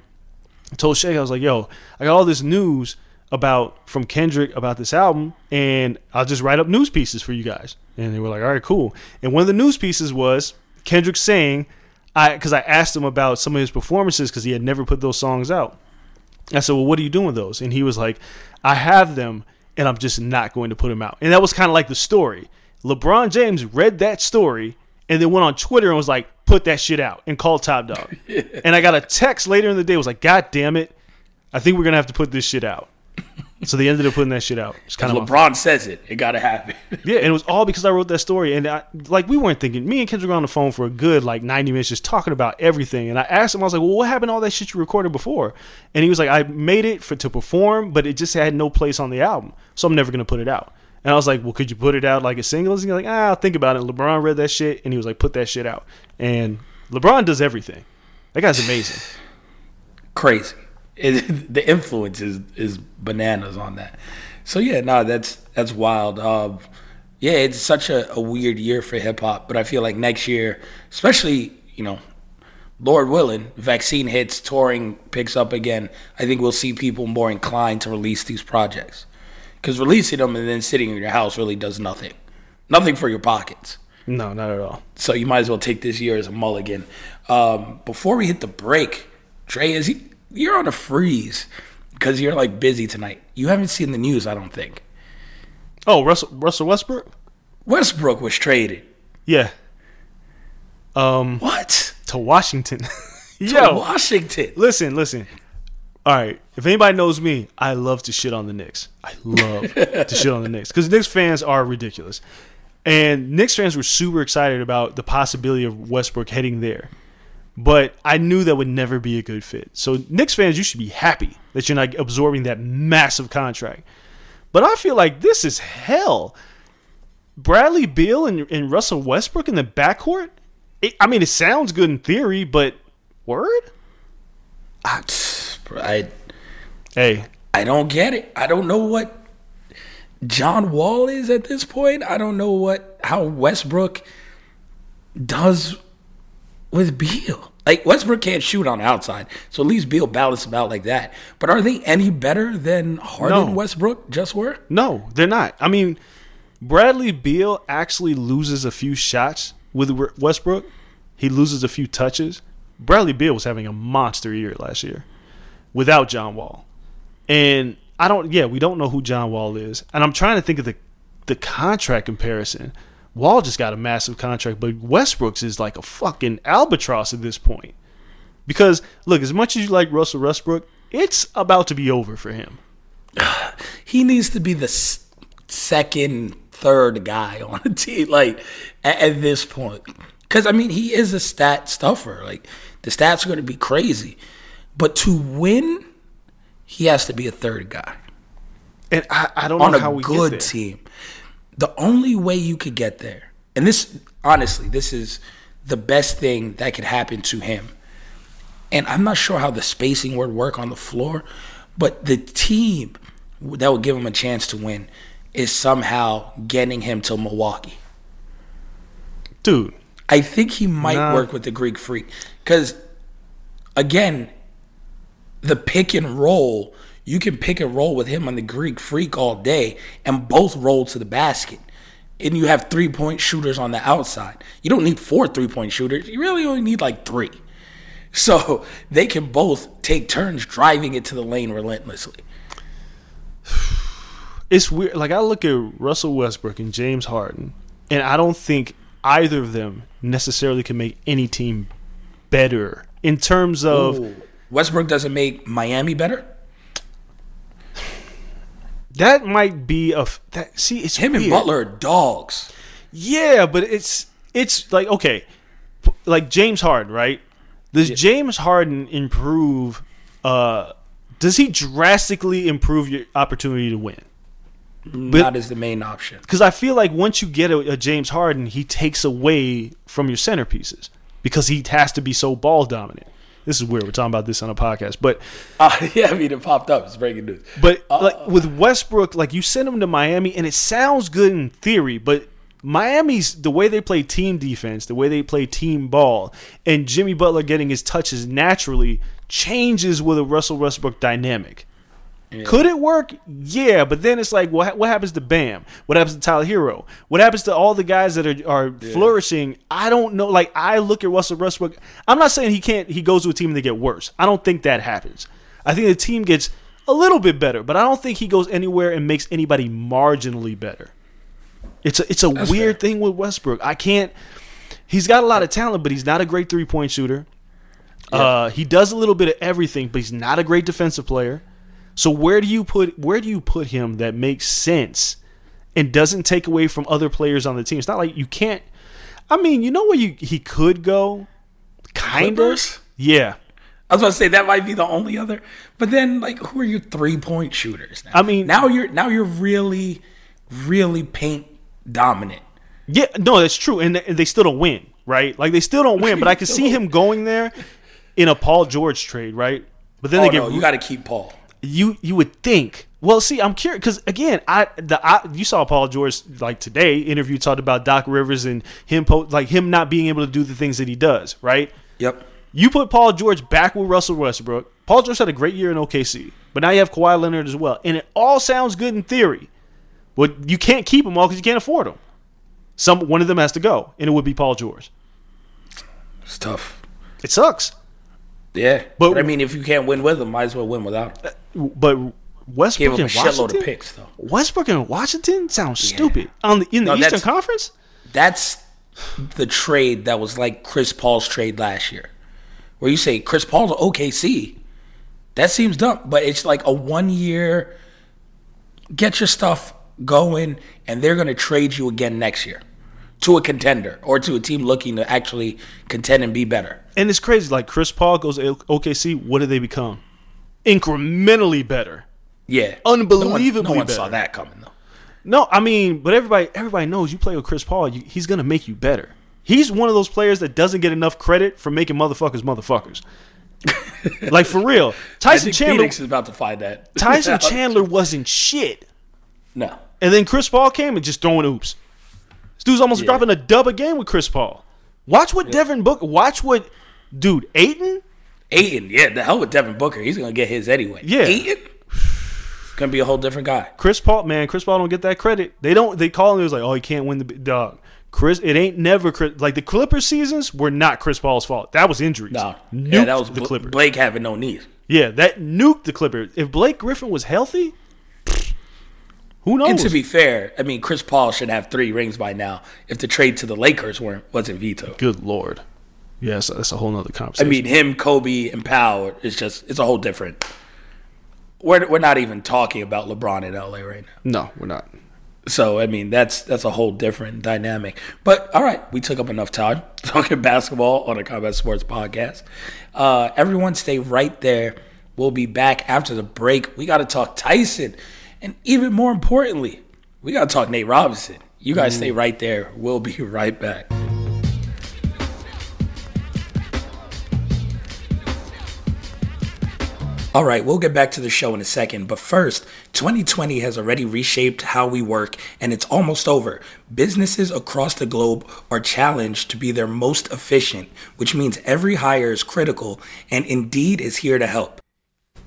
Speaker 5: I told Shay, I was like, yo, I got all this news about from Kendrick about this album, and I'll just write up news pieces for you guys. And they were like, all right, cool. And one of the news pieces was Kendrick saying, I because I asked him about some of his performances because he had never put those songs out. I said, "Well, what are you doing with those?" And he was like, "I have them, and I'm just not going to put them out." And that was kind of like the story. LeBron James read that story and then went on Twitter and was like, "Put that shit out," and called Top Dawg. and I got a text later in the day was like, "God damn it, I think we're gonna have to put this shit out." So they ended up putting that shit out. It's kind of
Speaker 4: LeBron says it, it gotta happen.
Speaker 5: yeah, and it was all because I wrote that story. And I, like we weren't thinking. Me and Kendrick were on the phone for a good like ninety minutes, just talking about everything. And I asked him, I was like, "Well, what happened to all that shit you recorded before?" And he was like, "I made it for to perform, but it just had no place on the album, so I'm never gonna put it out." And I was like, "Well, could you put it out like a single?" And he's like, "Ah, I'll think about it." LeBron read that shit, and he was like, "Put that shit out." And LeBron does everything. That guy's amazing.
Speaker 4: Crazy. It, the influence is is bananas on that. So yeah, no, that's that's wild. Um, yeah, it's such a, a weird year for hip hop, but I feel like next year, especially you know, Lord willing, vaccine hits, touring picks up again. I think we'll see people more inclined to release these projects because releasing them and then sitting in your house really does nothing, nothing for your pockets.
Speaker 5: No, not at all.
Speaker 4: So you might as well take this year as a mulligan. Um, before we hit the break, Trey, is he, you're on a freeze because you're like busy tonight. You haven't seen the news, I don't think.
Speaker 5: Oh, Russell Russell Westbrook.
Speaker 4: Westbrook was traded.
Speaker 5: Yeah. Um,
Speaker 4: What?
Speaker 5: to Washington.
Speaker 4: To
Speaker 5: Yo,
Speaker 4: Washington.
Speaker 5: listen, listen. All right, if anybody knows me, I love to shit on the Knicks. I love to shit on the Knicks because Knicks fans are ridiculous, and Knicks fans were super excited about the possibility of Westbrook heading there. But I knew that would never be a good fit. So Knicks fans, you should be happy that you're not absorbing that massive contract. But I feel like this is hell. Bradley Beal and, and Russell Westbrook in the backcourt. It, I mean, it sounds good in theory, but word?
Speaker 4: I, I,
Speaker 5: Hey,
Speaker 4: I don't get it. I don't know what John Wall is at this point. I don't know what how Westbrook does with Beal. Like Westbrook can't shoot on the outside, so at least Beal balances him out like that. But are they any better than Harden,
Speaker 5: No.
Speaker 4: Westbrook just were?
Speaker 5: no, they're not. I mean, Bradley Beal actually loses a few shots with Westbrook. He loses a few touches. Bradley Beal was having a monster year last year without John Wall. And I don't yeah, we don't know who John Wall is. And I'm trying to think of the the contract comparison. Wall just got a massive contract, but Westbrook's is like a fucking albatross at this point. Because look, as much as you like Russell Westbrook, it's about to be over for him.
Speaker 4: He needs to be the second, third guy on the team, like at, at this point. Because I mean, he is a stat stuffer. Like the stats are going to be crazy, but to win, he has to be a third guy.
Speaker 5: And I, I don't
Speaker 4: on
Speaker 5: know how we
Speaker 4: good team. The only way you could get there, and this honestly, this is the best thing that could happen to him. And I'm not sure how the spacing would work on the floor, but the team that would give him a chance to win is somehow getting him to Milwaukee.
Speaker 5: Dude,
Speaker 4: I think he might
Speaker 5: Nah.
Speaker 4: work with the Greek Freak because, again, the pick and roll. You can pick and roll with him on the Greek Freak all day, and both roll to the basket. And you have three point shooters on the outside. You don't need four three point shooters. You really only need like three. So they can both take turns driving it to the lane relentlessly.
Speaker 5: it's weird. Like I look at Russell Westbrook and James Harden, and I don't think either of them necessarily can make any team better in terms of
Speaker 4: Westbrook doesn't make Miami better.
Speaker 5: That. Might be a f- that. See, it's
Speaker 4: Him and. Butler are dogs.
Speaker 5: Yeah, but it's it's like okay, p- like James Harden, right? Does James Harden improve? Uh, does he drastically improve your opportunity to win?
Speaker 4: Not as the main option.
Speaker 5: Because I feel like once you get a, a James Harden, he takes away from your centerpieces because he has to be so ball dominant. This is weird. We're talking about this on a podcast, but
Speaker 4: Uh, yeah, I mean, it popped up. It's breaking news.
Speaker 5: but like with Westbrook, like you send him to Miami, and it sounds good in theory, but Miami's the way they play team defense, the way they play team ball, and Jimmy Butler getting his touches naturally changes with a Russell Westbrook dynamic. Could it work? Yeah, but then it's like, what, what happens to Bam? What happens to Tyler Herro? What happens to all the guys that are, are flourishing? I don't know. Like, I look at Russell Westbrook. I'm not saying he can't, he goes to a team and they get worse. I don't think that happens. I think the team gets a little bit better, but I don't think he goes anywhere and makes anybody marginally better. It's a, it's a weird thing with Westbrook. I can't, he's got a lot of talent, but he's not a great three point shooter. Uh, he does a little bit of everything, but he's not a great defensive player. So where do you put where do you put him that makes sense and doesn't take away from other players on the team? It's not like you can't. I mean, you know where you he could go, kind of. Yeah,
Speaker 4: I was about to say that might be the only other. But then, like, who are your three point shooters? Now?
Speaker 5: I mean-
Speaker 4: now you're now you're really, really paint dominant.
Speaker 5: yeah. No, that's true, and th- they still don't win, right? Like they still don't win. But I could see him going there in a Paul George trade, right? But then
Speaker 4: Oh
Speaker 5: they get
Speaker 4: no, you got to keep Paul.
Speaker 5: You you would think. Well, see, I'm curious because again, I the I, you saw Paul George like today interview talked about Doc Rivers and him po- like him not being able to do the things that he does, right?
Speaker 4: Yep.
Speaker 5: You put Paul George back with Russell Westbrook. Paul George had a great year in OKC, but now you have Kawhi Leonard as well, and it all sounds good in theory, but you can't keep them all because you can't afford them. Some one of them has to go, and it would be Paul George.
Speaker 4: It's tough.
Speaker 5: It sucks,
Speaker 4: Yeah,
Speaker 5: But-
Speaker 4: but, I mean, if you can't win with them, might as well win without him.
Speaker 5: but Westbrook and
Speaker 4: shitload
Speaker 5: Washington,
Speaker 4: of picks, though.
Speaker 5: Westbrook and Washington sounds stupid on the in the
Speaker 4: No,
Speaker 5: Eastern Conference.
Speaker 4: That's the trade that was like Chris Paul's trade last year, where you say Chris Paul's OKC. That seems dumb, but it's like a one year. Get your stuff going, and they're going to trade you again next year to a contender or to a team looking to actually contend and be better.
Speaker 5: And it's crazy. Like Chris Paul goes to OKC. What do they become? Incrementally better.
Speaker 4: Yeah,
Speaker 5: Unbelievably
Speaker 4: No one, no one
Speaker 5: better.
Speaker 4: saw that coming though.
Speaker 5: No, I mean, but everybody everybody knows you play with Chris Paul. You, he's gonna make you better. He's one of those players that doesn't get enough credit for making motherfuckers motherfuckers. like for real, Tyson Chandler.
Speaker 4: Phoenix is about to find that.
Speaker 5: Tyson Chandler wasn't shit,
Speaker 4: No,
Speaker 5: and then Chris Paul came and just throwing oops. Dude's almost
Speaker 4: Yeah.
Speaker 5: dropping a dub a game with Chris Paul. Watch what Devin Booker. Watch what, dude. Ayton.
Speaker 4: Ayton. Yeah, the hell with Devin Booker. He's gonna get his anyway.
Speaker 5: Yeah.
Speaker 4: Ayton. Gonna be a whole different guy.
Speaker 5: Chris Paul, man, Chris Paul don't get that credit. They don't. They call him. It was like, oh, he can't win the dog. Chris, it ain't never Chris. Like the Clippers seasons were not Chris Paul's fault. That was injuries.
Speaker 4: No, yeah, that was
Speaker 5: the Clippers.
Speaker 4: Blake having no knees.
Speaker 5: Yeah, that nuked the Clippers. If Blake Griffin was healthy, who knows?
Speaker 4: And to be fair, I mean, Chris Paul should have three rings by now if the trade to the Lakers weren't wasn't vetoed.
Speaker 5: Good lord. Yes, that's a whole nother conversation.
Speaker 4: I mean, him, Kobe, and Pau is just it's a whole different. We're we're not even talking about LeBron in LA right now.
Speaker 5: no, we're not.
Speaker 4: So I mean, that's that's a whole different dynamic. But all right, we took up enough time talking basketball on a Combat Sports podcast. Uh, everyone, stay right there. We'll be back after the break. We got to talk Tyson, and even more importantly, we got to talk Nate Robinson. You guys stay mm. right there. We'll be right back. All right, we'll get back to the show in a second, but first, 2020 has already reshaped how we work and it's almost over. Businesses across the globe are challenged to be their most efficient, which means every hire is critical and Indeed is here to help.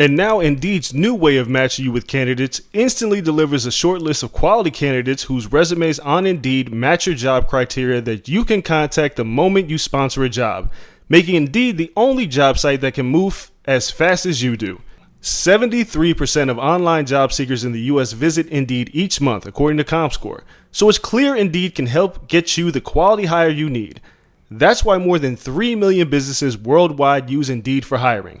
Speaker 5: And now Indeed's new way of matching you with candidates instantly delivers a short list of quality candidates whose resumes on Indeed match your job criteria that you can contact the moment you sponsor a job, making Indeed the only job site that can move as fast as you do. 73% of online job seekers in the US visit Indeed each month, according to ComScore. So it's clear Indeed can help get you the quality hire you need. That's why more than 3 million businesses worldwide use Indeed for hiring.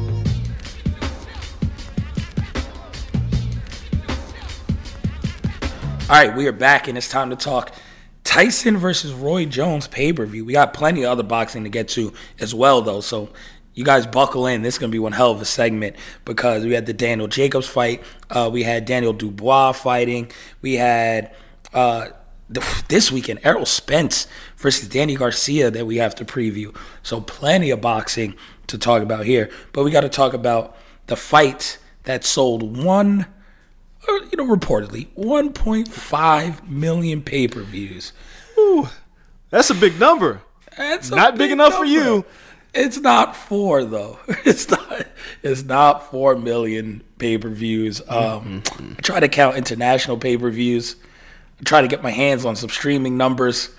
Speaker 4: All right, we are back, and it's time to talk Tyson versus Roy Jones pay per view. We got plenty of other boxing to get to as well, though. So you guys buckle in. This is gonna be one hell of a segment because we had the Daniel Jacobs fight. Uh, we had Daniel Dubois fighting. We had uh, the, this weekend Errol Spence versus Danny Garcia that we have to preview. So plenty of boxing to talk about here. But we got to talk about the fight that sold one or, you know, reportedly 1.5 million pay per views.
Speaker 5: That's a big number.
Speaker 4: That's
Speaker 5: Not big enough for you.
Speaker 4: It's not four though. It's not. It's not four million pay per views. Um, I try to count international pay per views. I try to get my hands on some streaming numbers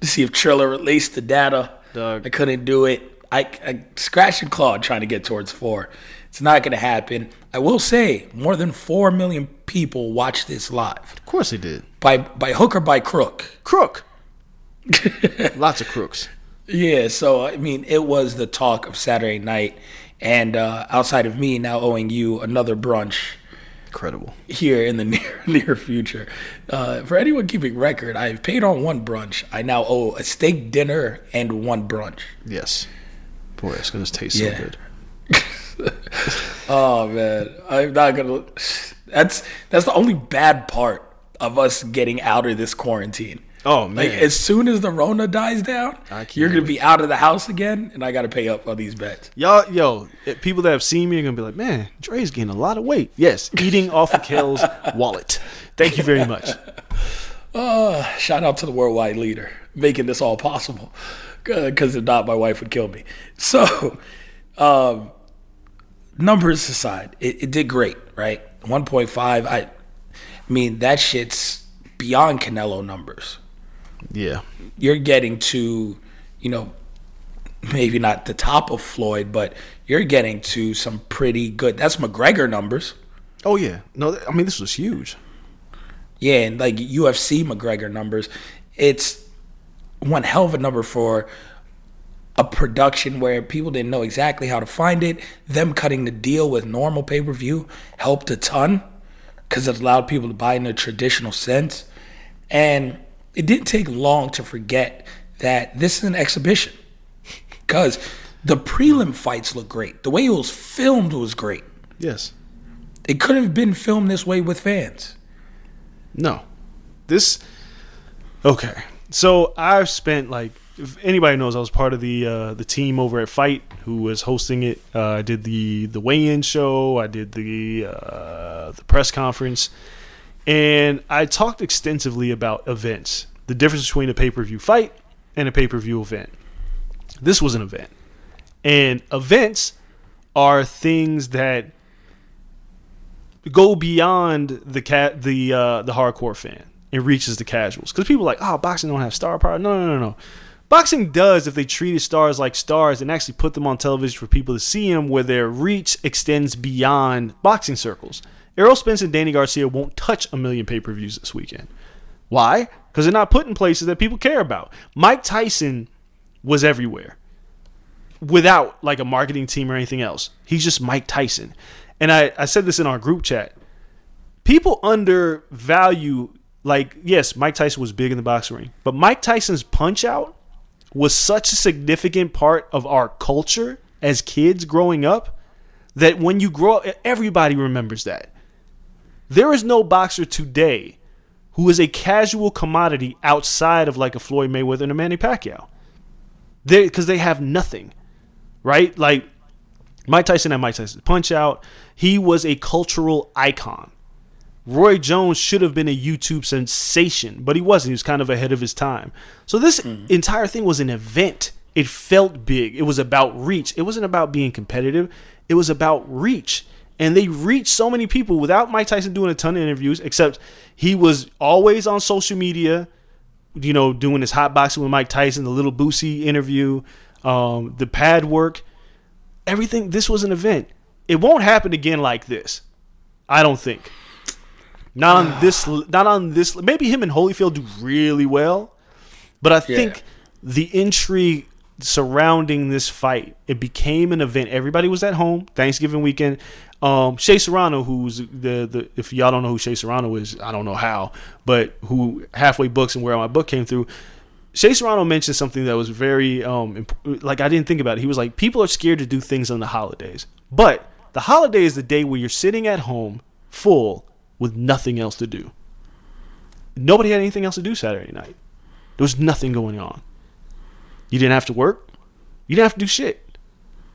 Speaker 4: to see if Triller released the data.
Speaker 5: Dog.
Speaker 4: I couldn't do it. I, I scratched and clawed trying to get towards four. It's not going to happen. I will say more than four million people watched this live
Speaker 5: Of course they did.
Speaker 4: by by hook or by crook.
Speaker 5: Crook. Lots of crooks.
Speaker 4: Yeah, so I mean, it was the talk of Saturday night, and uh, outside of me now owing you another brunch
Speaker 5: Incredible.
Speaker 4: here in the near near future. Uh, for anyone keeping record, I've paid on one brunch. I now owe a steak dinner and one brunch.
Speaker 5: Yes. Boy, it's gonna taste
Speaker 4: Yeah.
Speaker 5: so good.
Speaker 4: Oh man, I'm not gonna. That's that's the only bad part of us getting out of this quarantine.
Speaker 5: Oh man.
Speaker 4: Like as soon as the Rona dies down, you're gonna be out of the house again, and I got to pay up on these bets.
Speaker 5: Y'all, yo, eh, people that have seen me are gonna be like, man, Dre's gaining a lot of weight. Yes, eating off of Kel's wallet. Thank you very much.
Speaker 4: Uh, shout out to the worldwide leader making this all possible. Because if not, my wife would kill me. So, um, numbers aside, it, it did great, right? 1.5. I, I mean, that shit's beyond Canelo numbers.
Speaker 5: Yeah,
Speaker 4: You're getting to, you know, maybe not the top of Floyd, but you're getting to some pretty good. That's McGregor numbers.
Speaker 5: Oh yeah. No, I mean this was huge.
Speaker 4: Yeah, and like UFC McGregor numbers, it's one hell of a number for a production where people didn't know exactly how to find it. Them cutting the deal with normal pay per view helped a ton because it allowed people to buy in a traditional sense. And it didn't take long to forget that this is an exhibition because the prelim fights look great. The way it was filmed was great.
Speaker 5: Yes.
Speaker 4: It couldn't have been filmed this way with fans.
Speaker 5: No. This. Okay. So I've spent like, if anybody knows, I was part of the uh, the team over at FITE who was hosting it. Uh, I did the the weigh-in show. I did the uh, the press conference, and I talked extensively about events, the difference between a pay-per-view fight and a pay-per-view event. This was an event, and events are things that go beyond the cat the uh, the hardcore fan and reaches the casuals because people are like oh boxing don't have star power no no no no boxing does if they treated stars like stars and actually put them on television for people to see them where their reach extends beyond boxing circles Errol Spence and Danny Garcia won't touch a million pay-per-views this weekend why because they're not put in places that people care about Mike Tyson was everywhere without like a marketing team or anything else. He's just Mike Tyson. And I, I said this in our group chat. People undervalue, like, yes, Mike Tyson was big in the boxing ring, but Mike Tyson's punch out was such a significant part of our culture as kids growing up that when you grow up, everybody remembers that. There is no boxer today who is a casual commodity outside of like a Floyd Mayweather and a Manny Pacquiao. They because they have nothing, right? Like Mike Tyson had Mike Tyson's punch out. He was a cultural icon. Roy Jones should have been a YouTube sensation, but he wasn't. He was kind of ahead of his time. So this entire thing was an event. It felt big. It was about reach. It wasn't about being competitive. It was about reach. And they reached so many people without Mike Tyson doing a ton of interviews, except he was always on social media, you know, doing his hot boxing with Mike Tyson, the little Boosie interview, um, the pad work, everything. This was an event. It won't happen again like this. I don't think. Not on this. Not on this. Maybe him and Holyfield do really well, but I think the intrigue surrounding this fight it became an event. Everybody was at home Thanksgiving weekend. Um, Shea Serrano, who's the the if y'all don't know who Shea Serrano is, I don't know how, but who halfway books and where my book came through. Shea Serrano mentioned something that was very um imp- like I didn't think about it. He was like, people are scared to do things on the holidays, but the holiday is the day where you're sitting at home full with nothing else to do. Nobody had anything else to do Saturday night. There was nothing going on. You didn't have to work. You didn't have to do shit.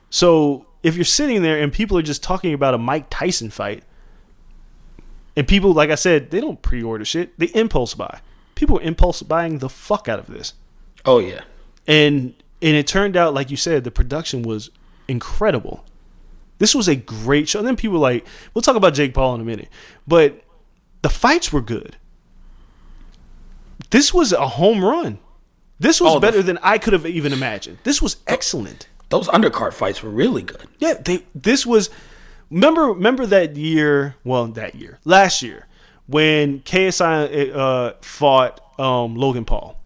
Speaker 5: So if you're sitting there and people are just talking about a Mike Tyson fight, and people, like I said, they don't pre-order shit. They impulse buy. People are impulse buying the fuck out of this,
Speaker 4: Oh yeah.
Speaker 5: and and it turned out, like you said, the production was incredible. This was a great show. And then people were like, we'll talk about Jake Paul in a minute, but the fights were good. This was a home run. This was
Speaker 4: Oh,
Speaker 5: better than I could have even imagined. This was excellent.
Speaker 4: Those undercard fights were really good.
Speaker 5: Yeah, they. This was. Remember, remember that year. Well, that year, last year, when KSI uh, fought um, Logan Paul,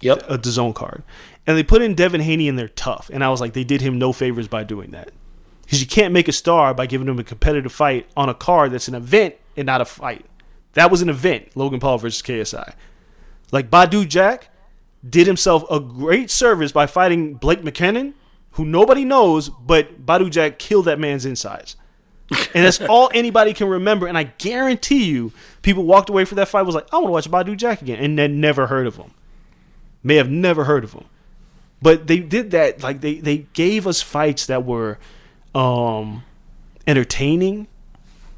Speaker 4: Yep.
Speaker 5: DAZN card, and they put in Devin Haney in there tough, and I was like, they did him no favors by doing that, because you can't make a star by giving him a competitive fight on a card that's an event and not a fight. That was an event, Logan Paul versus KSI. Like Badou Jack did himself a great service by fighting Blake McKernan, who nobody knows, but Badou Jack killed that man's insides. And that's all anybody can remember. And I guarantee you, people walked away from that fight was like, I want to watch Badou Jack again, and then never heard of him. May have never heard of him. But they did that, like they, they gave us fights that were um entertaining.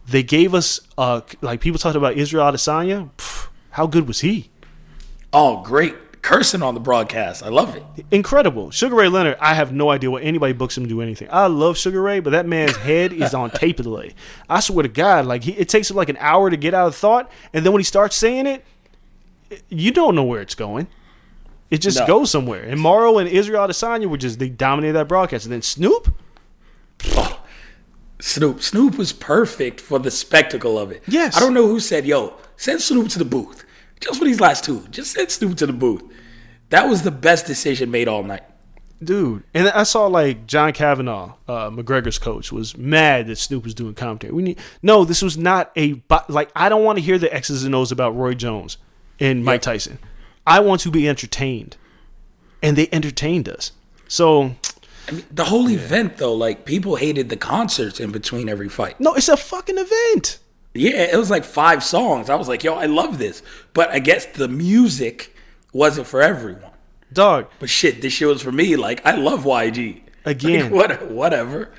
Speaker 5: They gave us uh like people talked about Israel Adesanya. Pff, how good was he?
Speaker 4: Oh, great. Cursing on the broadcast. I love it.
Speaker 5: incredible. Sugar Ray Leonard, I have no idea what anybody books him to do anything. I love Sugar Ray, but that man's head is on tape delay. I swear to God, like he, it takes him like an hour to get out of thought, and then when he starts saying it, you don't know where it's going. It just
Speaker 4: No.
Speaker 5: goes somewhere. And Mauro and Israel Adesanya were just they dominated that broadcast, and then Snoop,
Speaker 4: Snoop. Snoop was perfect for the spectacle of it.
Speaker 5: Yes.
Speaker 4: I don't know who said, yo, send Snoop to the booth. Just for these last two. Just send Snoop to the booth. That was the best decision made all night.
Speaker 5: dude. And I saw like John Kavanagh, uh, McGregor's coach, was mad that Snoop was doing commentary. We need no. This was not a like. I don't want to hear the X's and O's about Roy Jones and Mike Tyson. I want to be entertained, and they entertained us. So
Speaker 4: I mean, the whole event, though, like people hated the concerts in between every fight.
Speaker 5: no, it's a fucking event.
Speaker 4: Yeah, it was like five songs. I was like, yo, I love this. But I guess the music wasn't for everyone.
Speaker 5: Dog,
Speaker 4: But shit, this shit was for me. Like, I love YG.
Speaker 5: Again.
Speaker 4: Like, what, whatever.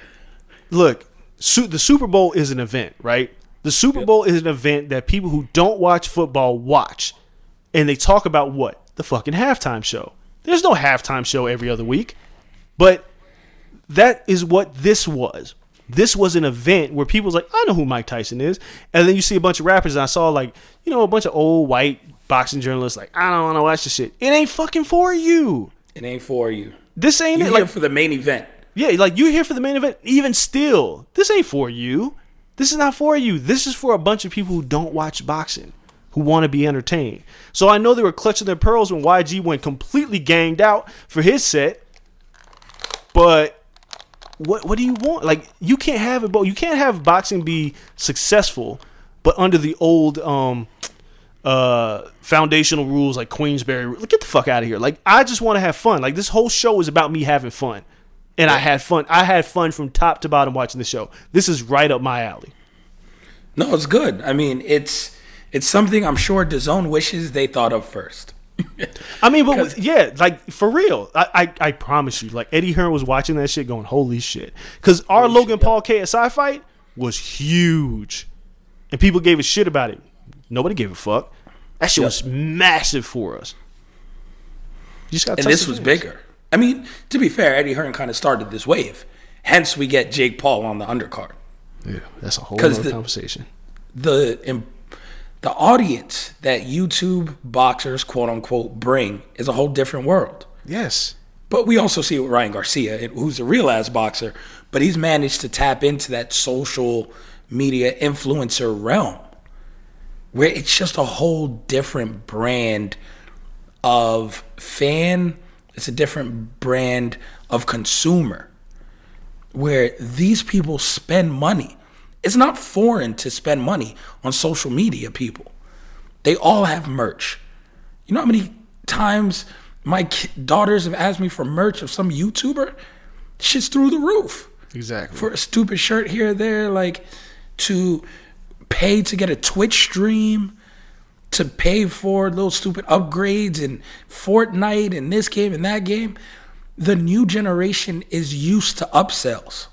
Speaker 5: look, su- the Super Bowl is an event, right? The Super Bowl is an event that people who don't watch football watch, and they talk about what the fucking halftime show. There's no halftime show every other week, but that is what this was. This was an event where people was like, I know who Mike Tyson is, and then you see a bunch of rappers. And I saw like, you know, a bunch of old white boxing journalists like, I don't want to watch this shit. It ain't fucking for you.
Speaker 4: It ain't for you.
Speaker 5: This ain't
Speaker 4: You're
Speaker 5: it.
Speaker 4: here
Speaker 5: Like,
Speaker 4: for the main event.
Speaker 5: yeah, like you're here for the main event. Even still, this ain't for you. This is not for you. This is for a bunch of people who don't watch boxing, who want to be entertained. So I know they were clutching their pearls when YG went completely ganged out for his set. But what what do you want? Like you can't have it, but you can't have boxing be successful, but under the old um uh foundational rules like Queensberry. Like, Get the fuck out of here. Like I just want to have fun. Like this whole show is about me having fun. And I had fun. I had fun from top to bottom watching the show. This is right up my alley.
Speaker 4: No, it's good. I mean, it's it's something I'm sure DAZN wishes they thought of first.
Speaker 5: I mean, but yeah, like for real. I, I I promise you, like Eddie Hearn was watching that shit, going, "Holy shit!" Because our Logan Paul KSI fight was huge, and people gave a shit about it. Nobody gave a fuck. That shit was massive for us. You
Speaker 4: and this was bigger. I mean, to be fair, Eddie Hearn kind of started this wave. Hence, we get Jake Paul on the undercard.
Speaker 5: Yeah, that's a whole other
Speaker 4: the-
Speaker 5: conversation.
Speaker 4: The the audience that YouTube boxers, quote unquote, bring is a whole different world.
Speaker 5: Yes.
Speaker 4: But we also see it with Ryan Garcia, who's a real ass boxer, but he's managed to tap into that social media influencer realm. where it's just a whole different brand of fan. It's a different brand of consumer where these people spend money. It's not foreign to spend money on social media, people. They all have merch. You know how many times my daughters have asked me for merch of some YouTuber? Shit's through the roof
Speaker 5: Exactly.
Speaker 4: for a stupid shirt here or there, like to pay to get a Twitch stream, to pay for little stupid upgrades in Fortnite and this game and that game. The new generation is used to upsells.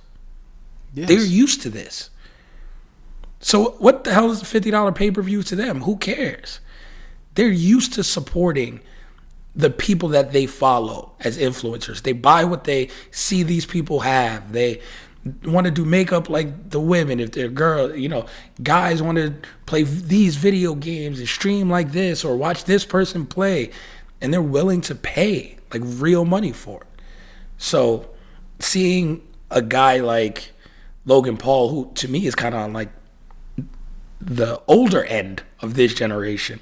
Speaker 5: Yes.
Speaker 4: They're used to this. So what the hell is a fifty dollar pay per view to them? Who cares? They're used to supporting the people that they follow as influencers. They buy what they see these people have. They want to do makeup like the women if they're girl, you know, guys want to play these video games and stream like this or watch this person play and they're willing to pay like real money for it. So seeing a guy like Logan Paul who to me is kind of on like the older end of this generation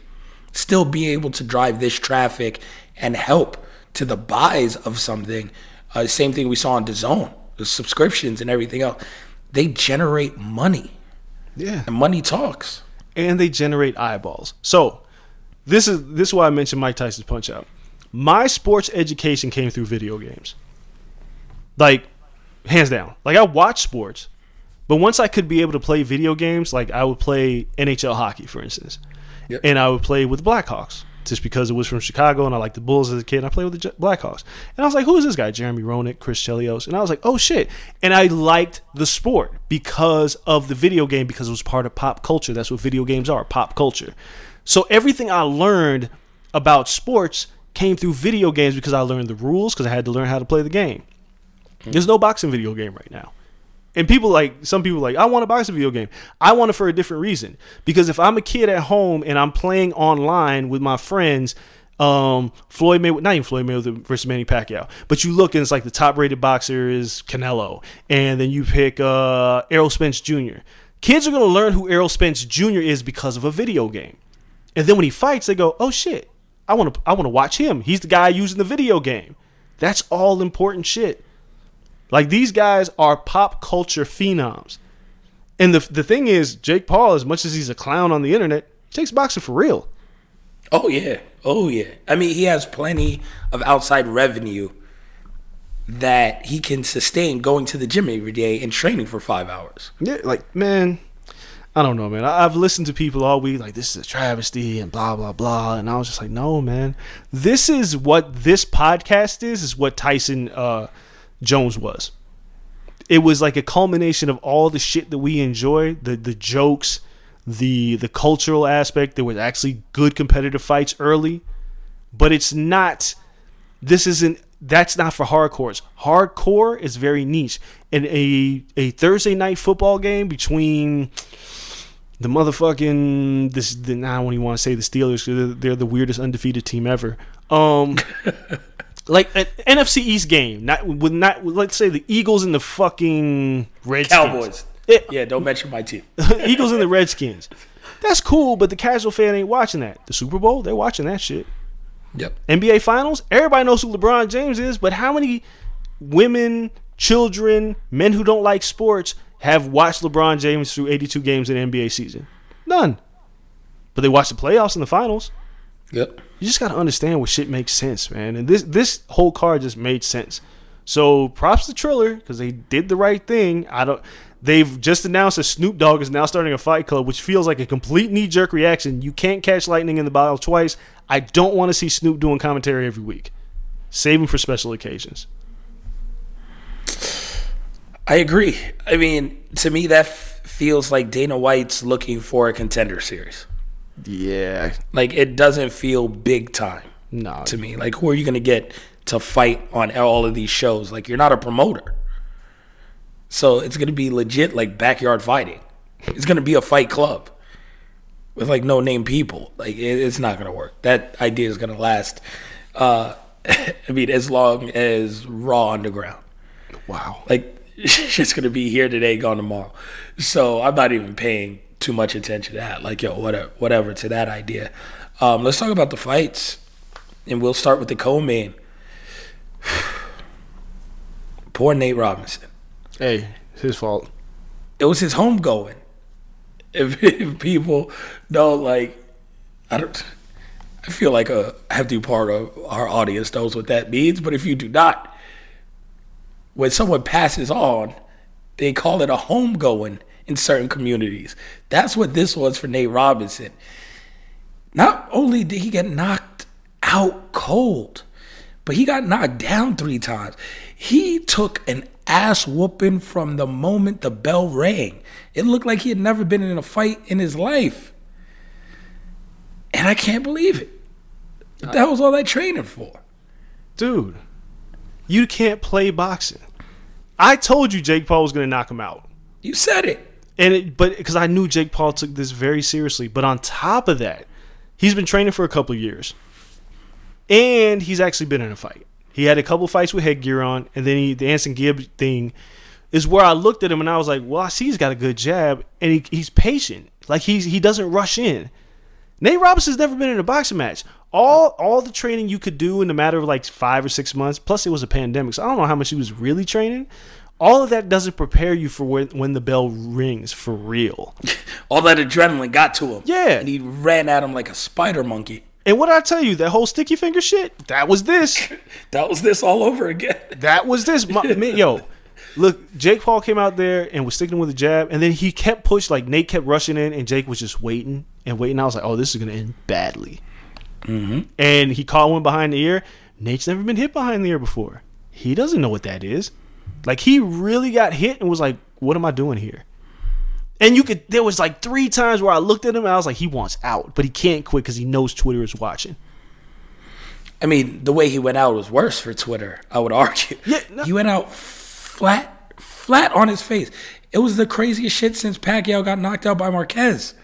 Speaker 4: still be able to drive this traffic and help to the buys of something. Uh, same thing we saw on DAZN, the subscriptions and everything else. They generate money,
Speaker 5: Yeah.
Speaker 4: and money talks.
Speaker 5: and they generate eyeballs. So this is this is why I mentioned Mike Tyson's Punch Out. My sports education came through video games. Like hands down. Like I watch sports, but once I could be able to play video games, like I would play NHL hockey, for instance,
Speaker 4: Yep.
Speaker 5: and I would play with the Blackhawks just because it was from Chicago and I liked the Bulls as a kid. And I played with the Blackhawks, and I was like, "Who is this guy?" Jeremy Roenick, Chris Chelios, and I was like, "Oh shit!" And I liked the sport because of the video game because it was part of pop culture. That's what video games are, pop culture. So everything I learned about sports came through video games because I learned the rules because I had to learn how to play the game. There's no boxing video game right now. And people like some people like I want to buy a video game. I want it for a different reason because if I'm a kid at home and I'm playing online with my friends, um, Floyd Mayweather, not even Floyd Mayweather versus Manny Pacquiao, but you look and it's like the top rated boxer is Canelo, and then you pick uh, Errol Spence Jr. Kids are gonna learn who Errol Spence Jr. is because of a video game, and then when he fights, they go, "Oh shit, I want to I want to watch him. He's the guy using the video game." That's all important shit. Like these guys are pop culture phenoms. And the the thing is, Jake Paul, as much as he's a clown on the internet, he takes boxing for real.
Speaker 4: Oh yeah, oh yeah. I mean, he has plenty of outside revenue that he can sustain going to the gym every day and training for five hours.
Speaker 5: Yeah, like man, I don't know, man. I, I've listened to people all week like this is a travesty and blah blah blah, and I was just like, no, man. This is what this podcast is. Is what Tyson uh, Jones was. It was like a culmination of all the shit that we enjoy, the the jokes, the the cultural aspect. There was actually good competitive fights early, but it's not. This isn't. That's not for hardcores. Hardcore is very niche. And a a Thursday night football game between the motherfucking this. The, I don't even want to say the Steelers. 'cause They're, they're the weirdest undefeated team ever. Um, like an NFC East game, not with not let's say the Eagles and the fucking Redskins.
Speaker 4: Cowboys.
Speaker 5: Yeah.
Speaker 4: Yeah, don't mention my team.
Speaker 5: Eagles and the Redskins. That's cool, but the casual fan ain't watching that. The Super Bowl, they're watching that shit.
Speaker 4: Yep.
Speaker 5: NBA Finals, everybody knows who LeBron James is, but how many women, children, men who don't like sports have watched LeBron James through 82 games in an NBA season? None. But they watch the playoffs and the finals.
Speaker 4: Yep.
Speaker 5: You just gotta understand what shit makes sense, man. And this this whole card just made sense. So props to Triller because they did the right thing. I don't. They've just announced that Snoop Dogg is now starting a fight club, which feels like a complete knee jerk reaction. You can't catch lightning in the bottle twice. I don't want to see Snoop doing commentary every week. Save him for special occasions.
Speaker 4: I agree. I mean, to me, that f- feels like Dana White's looking for a contender series.
Speaker 5: Yeah.
Speaker 4: Like, it doesn't feel big time
Speaker 5: No.
Speaker 4: to me. Like, who are you going to get to fight on all of these shows? Like, you're not a promoter. So it's going to be legit, like, backyard fighting. It's going to be a fight club with, like, no name people. Like, it, it's not going to work. That idea is going to last, uh, I mean, as long as Raw Underground.
Speaker 5: Wow.
Speaker 4: Like, shit's gonna be here today, gone tomorrow. So I'm not even paying too much attention to that. Like, yo, whatever, whatever to that idea. Um, let's talk about the fights, and we'll start with the co-main. Poor Nate Robinson.
Speaker 5: Hey, it's his fault.
Speaker 4: It was his home going. If, if people don't like, I don't. I feel like a hefty part of our audience knows what that means, but if you do not, when someone passes on, they call it a homegoing in certain communities. That's what this was for Nate Robinson. Not only did he get knocked out cold, but he got knocked down three times. He took an ass whooping from the moment the bell rang. It looked like he had never been in a fight in his life. And I can't believe it. That was all that training for.
Speaker 5: Dude, you can't play boxing. I told you Jake Paul was going to knock him out.
Speaker 4: You said it.
Speaker 5: And it, but because I knew Jake Paul took this very seriously. But on top of that, he's been training for a couple years, and he's actually been in a fight. He had a couple fights with headgear on, and then he, the AnEsonGib thing is where I looked at him and I was like, "Well, I see he's got a good jab, and he, he's patient. Like he's he doesn't rush in." Nate Robinson's never been in a boxing match. All all the training you could do in a matter of like five or six months. Plus, it was a pandemic, so I don't know how much he was really training. All of that doesn't prepare you for when, when the bell rings for real.
Speaker 4: All that adrenaline got to him.
Speaker 5: Yeah.
Speaker 4: And he ran at him like a spider monkey.
Speaker 5: And what did I tell you? That whole sticky finger shit. That was this.
Speaker 4: That was this all over again.
Speaker 5: That was this. My, man, yo, look, Jake Paul came out there and was sticking with the jab, and then he kept push like Nate kept rushing in, and Jake was just waiting and waiting. I was like, oh, this is gonna end badly. Mm-hmm. And he caught one behind the ear. Nate's never been hit behind the ear before. He doesn't know what that is. Like he really got hit and was like, "What am I doing here?" And you could. There was like three times where I looked at him and I was like, "He wants out, but he can't quit because he knows Twitter is watching."
Speaker 4: I mean, the way he went out was worse for Twitter, I would argue.
Speaker 5: Yeah, no-
Speaker 4: He went out flat, flat on his face. It was the craziest shit since Pacquiao got knocked out by Marquez.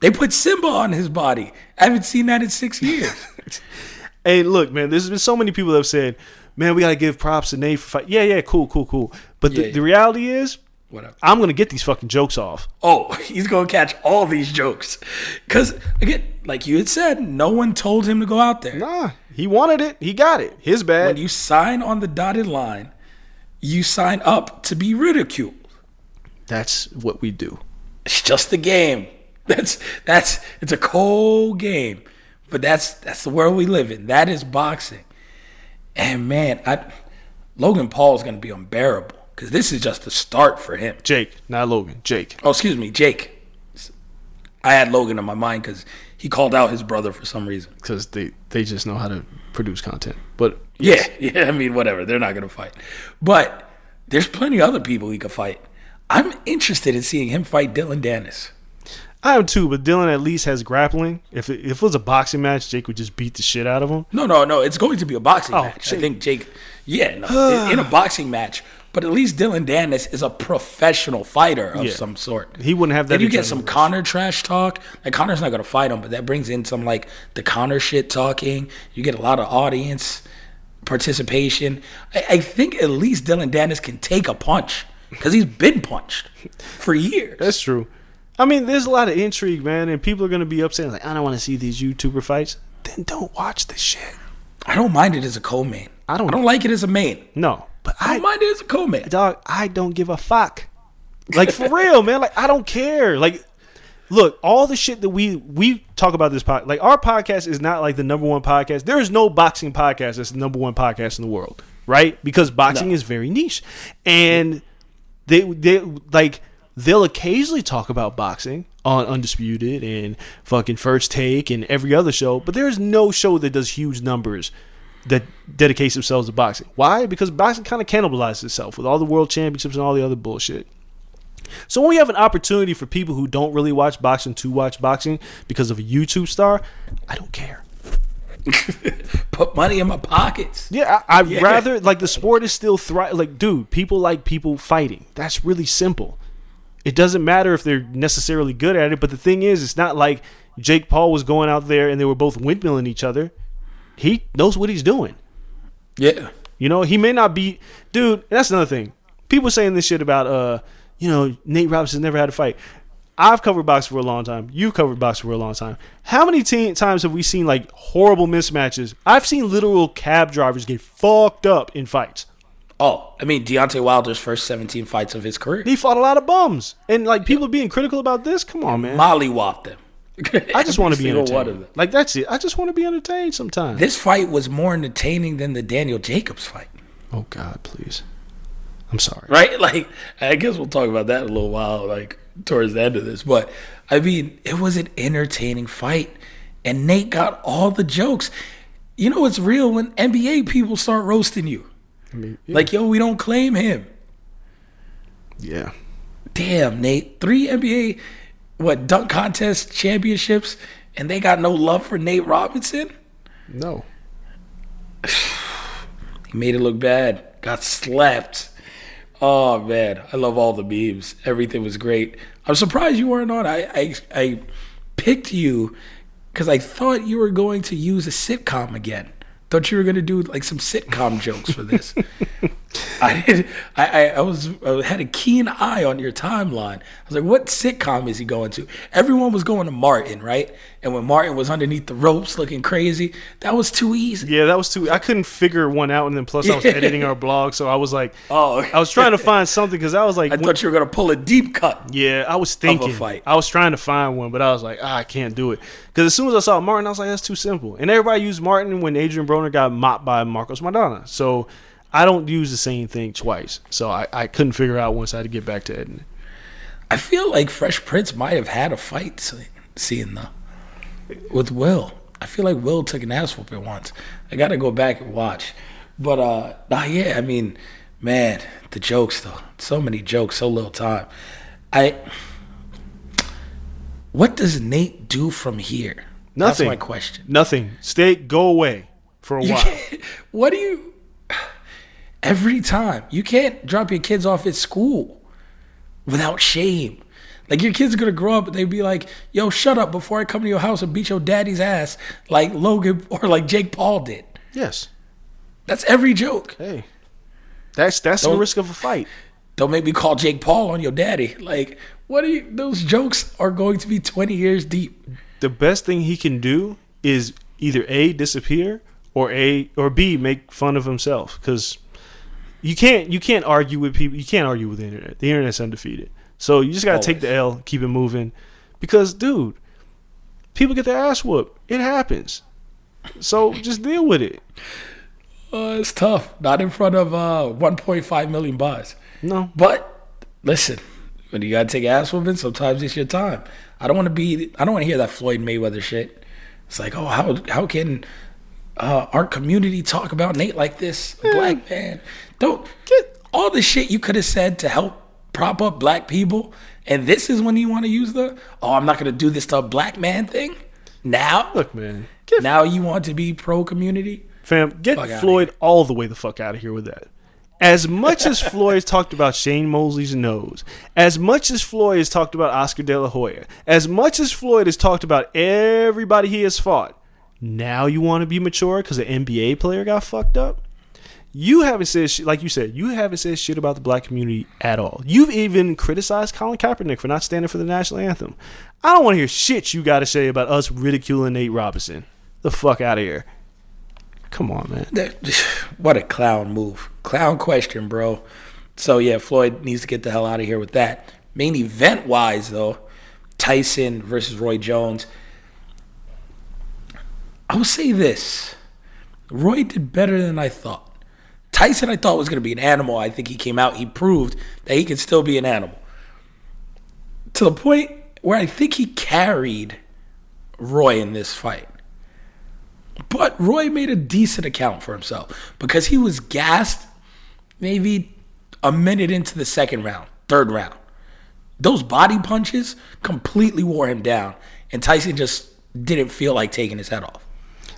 Speaker 4: They put Simba on his body. I haven't seen that in six years.
Speaker 5: Hey, look, man. There's been so many people that have said, "Man, we gotta give props to Nate for fight." Yeah, yeah, cool, cool, cool. But
Speaker 4: Yeah,
Speaker 5: the,
Speaker 4: yeah.
Speaker 5: the reality is,
Speaker 4: Whatever.
Speaker 5: I'm gonna get these fucking jokes off.
Speaker 4: Oh, he's gonna catch all these jokes. Cause again, like you had said, no one told him to go out there.
Speaker 5: Nah, he wanted it. He got it. His bad.
Speaker 4: When you sign on the dotted line, you sign up to be ridiculed.
Speaker 5: That's what we do.
Speaker 4: It's just a game. That's that's it's a cold game, but that's that's the world we live in. That is boxing, and man, I Logan Paul is going to be unbearable because this is just the start for him.
Speaker 5: Jake, not Logan. Jake.
Speaker 4: Oh, excuse me, Jake. I had Logan in my mind because he called out his brother for some reason.
Speaker 5: because they they just know how to produce content. But
Speaker 4: Yeah, yeah. I mean, whatever. They're not going to fight, but there's plenty of other people he could fight. I'm interested in seeing him fight Dillon Danis.
Speaker 5: I am too. But Dillon at least has grappling. If it, if it was a boxing match, Jake would just beat the shit out of him.
Speaker 4: No, no, no. It's going to be a boxing
Speaker 5: Oh,
Speaker 4: match. I think Jake. Yeah, no, in, in a boxing match. But at least Dillon Danis is a professional fighter of
Speaker 5: Yeah.
Speaker 4: some sort.
Speaker 5: He wouldn't have that.
Speaker 4: Then you get some
Speaker 5: rush.
Speaker 4: Conor trash talk. Like Conor's not gonna fight him, but that brings in some like the Conor shit talking. You get a lot of audience participation. I, I think at least Dillon Danis can take a punch because he's been punched for years.
Speaker 5: That's true. I mean, there's a lot of intrigue, man, and people are gonna be upset. Like, I don't want to see these YouTuber fights. Then don't watch this shit.
Speaker 4: I don't mind it as a co-main.
Speaker 5: I don't-
Speaker 4: I don't like it as a main.
Speaker 5: No, but
Speaker 4: I
Speaker 5: I,
Speaker 4: don't mind it as a co-main.
Speaker 5: dog, I don't give a fuck. Like for real, man. Like I don't care. Like, look, all the shit that we we talk about this pod, like our podcast is not like the number one podcast. There is no boxing podcast that's the number one podcast in the world, right? Because boxing is very niche, and they they like they'll occasionally talk about boxing on Undisputed and fucking First Take and every other show, but there's no show that does huge numbers that dedicates themselves to boxing. Why? Because boxing kind of cannibalizes itself with all the world championships and all the other bullshit. So when we have an opportunity for people who don't really watch boxing to watch boxing because of a YouTube star, I don't care.
Speaker 4: Put money in my pockets.
Speaker 5: Yeah, I, I'd
Speaker 4: Yeah.
Speaker 5: rather like the sport is still thrive. Like, dude, people like people fighting. That's really simple. It doesn't matter if they're necessarily good at it, but the thing is, it's not like Jake Paul was going out there and they were both windmilling each other. He knows what he's doing.
Speaker 4: Yeah.
Speaker 5: You know, he may not be, dude. That's another thing. People saying this shit about, uh, you know, Nate Robinson never had a fight. I've covered boxing for a long time. You've covered boxing for a long time. How many te- times have we seen like horrible mismatches? I've seen literal cab drivers get fucked up in fights.
Speaker 4: Oh, I mean Deontay Wilder's first 17 fights of his career.
Speaker 5: He fought a lot of bums, and like people being critical about this. Come on, man.
Speaker 4: Molly whopped them.
Speaker 5: I just want to be entertained. Like that's it. I just want to be entertained sometimes.
Speaker 4: This fight was more entertaining than the Daniel Jacobs fight.
Speaker 5: oh God, please. I'm sorry.
Speaker 4: right? Like, I guess we'll talk about that in a little while, like towards the end of this. But I mean, it was an entertaining fight, and Nate got all the jokes. You know, it's real when NBA people start roasting you.
Speaker 5: I mean, yeah.
Speaker 4: Like, yo, we don't claim him.
Speaker 5: yeah.
Speaker 4: Damn, Nate, three NBA what dunk contest championships, and they got no love for Nate Robinson.
Speaker 5: No.
Speaker 4: He made it look bad. Got slapped. Oh man, I love all the memes. Everything was great. I'm surprised you weren't on. I I, I picked you because I thought you were going to use a sitcom again. Thought you were going to do like some sitcom jokes for this. I did. I, I I was I had a keen eye on your timeline. I was like, what sitcom is he going to? Everyone was going to Martin, right? And when Martin was underneath the ropes looking crazy, that was too easy.
Speaker 5: Yeah, that was too. I couldn't figure one out, and then plus I was editing our blog, so I was like,
Speaker 4: Oh.
Speaker 5: I was trying to find something because I was like,
Speaker 4: I thought you were gonna pull a deep cut.
Speaker 5: yeah, I was thinking,
Speaker 4: fight.
Speaker 5: I was trying to find one, but I was like, ah, I can't do it because as soon as I saw Martin, I was like, that's too simple. And everybody used Martin when Adrien Broner got mopped by Marcos Maidana, so I don't use the same thing twice. So I, I couldn't figure out once I had to get back to editing.
Speaker 4: I feel like Fresh Prince might have had a fight seeing the with Will. I feel like Will took an ass whooping once. I got to go back and watch. But uh, nah, yeah. I mean, man, the jokes though. So many jokes, so little time. I. What does Nate do from here?
Speaker 5: Nothing.
Speaker 4: That's my question.
Speaker 5: Nothing. Stay. Go away for a while.
Speaker 4: what do you? Every time you can't drop your kids off at school without shame. Like your kids are gonna grow up and they'd be like, "Yo, shut up before I come to your house and beat your daddy's ass," like Logan or like Jake Paul did.
Speaker 5: Yes.
Speaker 4: That's every joke.
Speaker 5: Hey. That's that's the
Speaker 4: Don't-
Speaker 5: risk of a fight.
Speaker 4: Don't make me call Jake Paul on your daddy. Like, what are you? Those jokes are going to be twenty years deep.
Speaker 5: the best thing he can do is either a disappear or a or b make fun of himself because you can't you can't argue with people you can't argue with the internet the internet's undefeated so you just gotta take the l keep it moving because dude people get their ass whooped it happens so just deal with it
Speaker 4: Uh, it's tough. Not in front of uh, 1.5 million buys.
Speaker 5: no
Speaker 4: But listen, when you gotta take ass whooping, sometimes it's your time. I don't want to be. I don't want to hear that Floyd Mayweather shit. It's like, oh, how how can uh, our community talk about Nate like this, a black man? Don't get all the shit you could have said to help prop up black people, and this is when you want to use the oh, I'm not gonna do this to a black man thing. Now,
Speaker 5: look man get
Speaker 4: now you want to be pro community.
Speaker 5: Fam, get
Speaker 4: Fuck
Speaker 5: Floyd all the way the fuck out of here with that. As much as Floyd has talked about Shane Mosley's nose, as much as Floyd has talked about Oscar De La Hoya, as much as Floyd has talked about everybody he has fought, now you want to be mature because an NBA player got fucked up? You haven't said shit, like you said, you haven't said shit about the black community at all. You've even criticized Colin Kaepernick for not standing for the national anthem. I don't want to hear shit you got to say about us ridiculing Nate Robinson. The fuck out of here. Come on, man.
Speaker 4: That- what a clown move. Clown question, bro. So yeah, Floyd needs to get the hell out of here with that. Main event wise though, Tyson versus Roy Jones. I will say this. Roy did better than I thought. Tyson I thought was gonna be an animal. I think he came out, he proved that he can still be an animal. To the point where I think he carried Roy in this fight. But Roy made a decent account for himself because he was gassed maybe a minute into the second round, third round. Those body punches completely wore him down, and Tyson just didn't feel like taking his head off.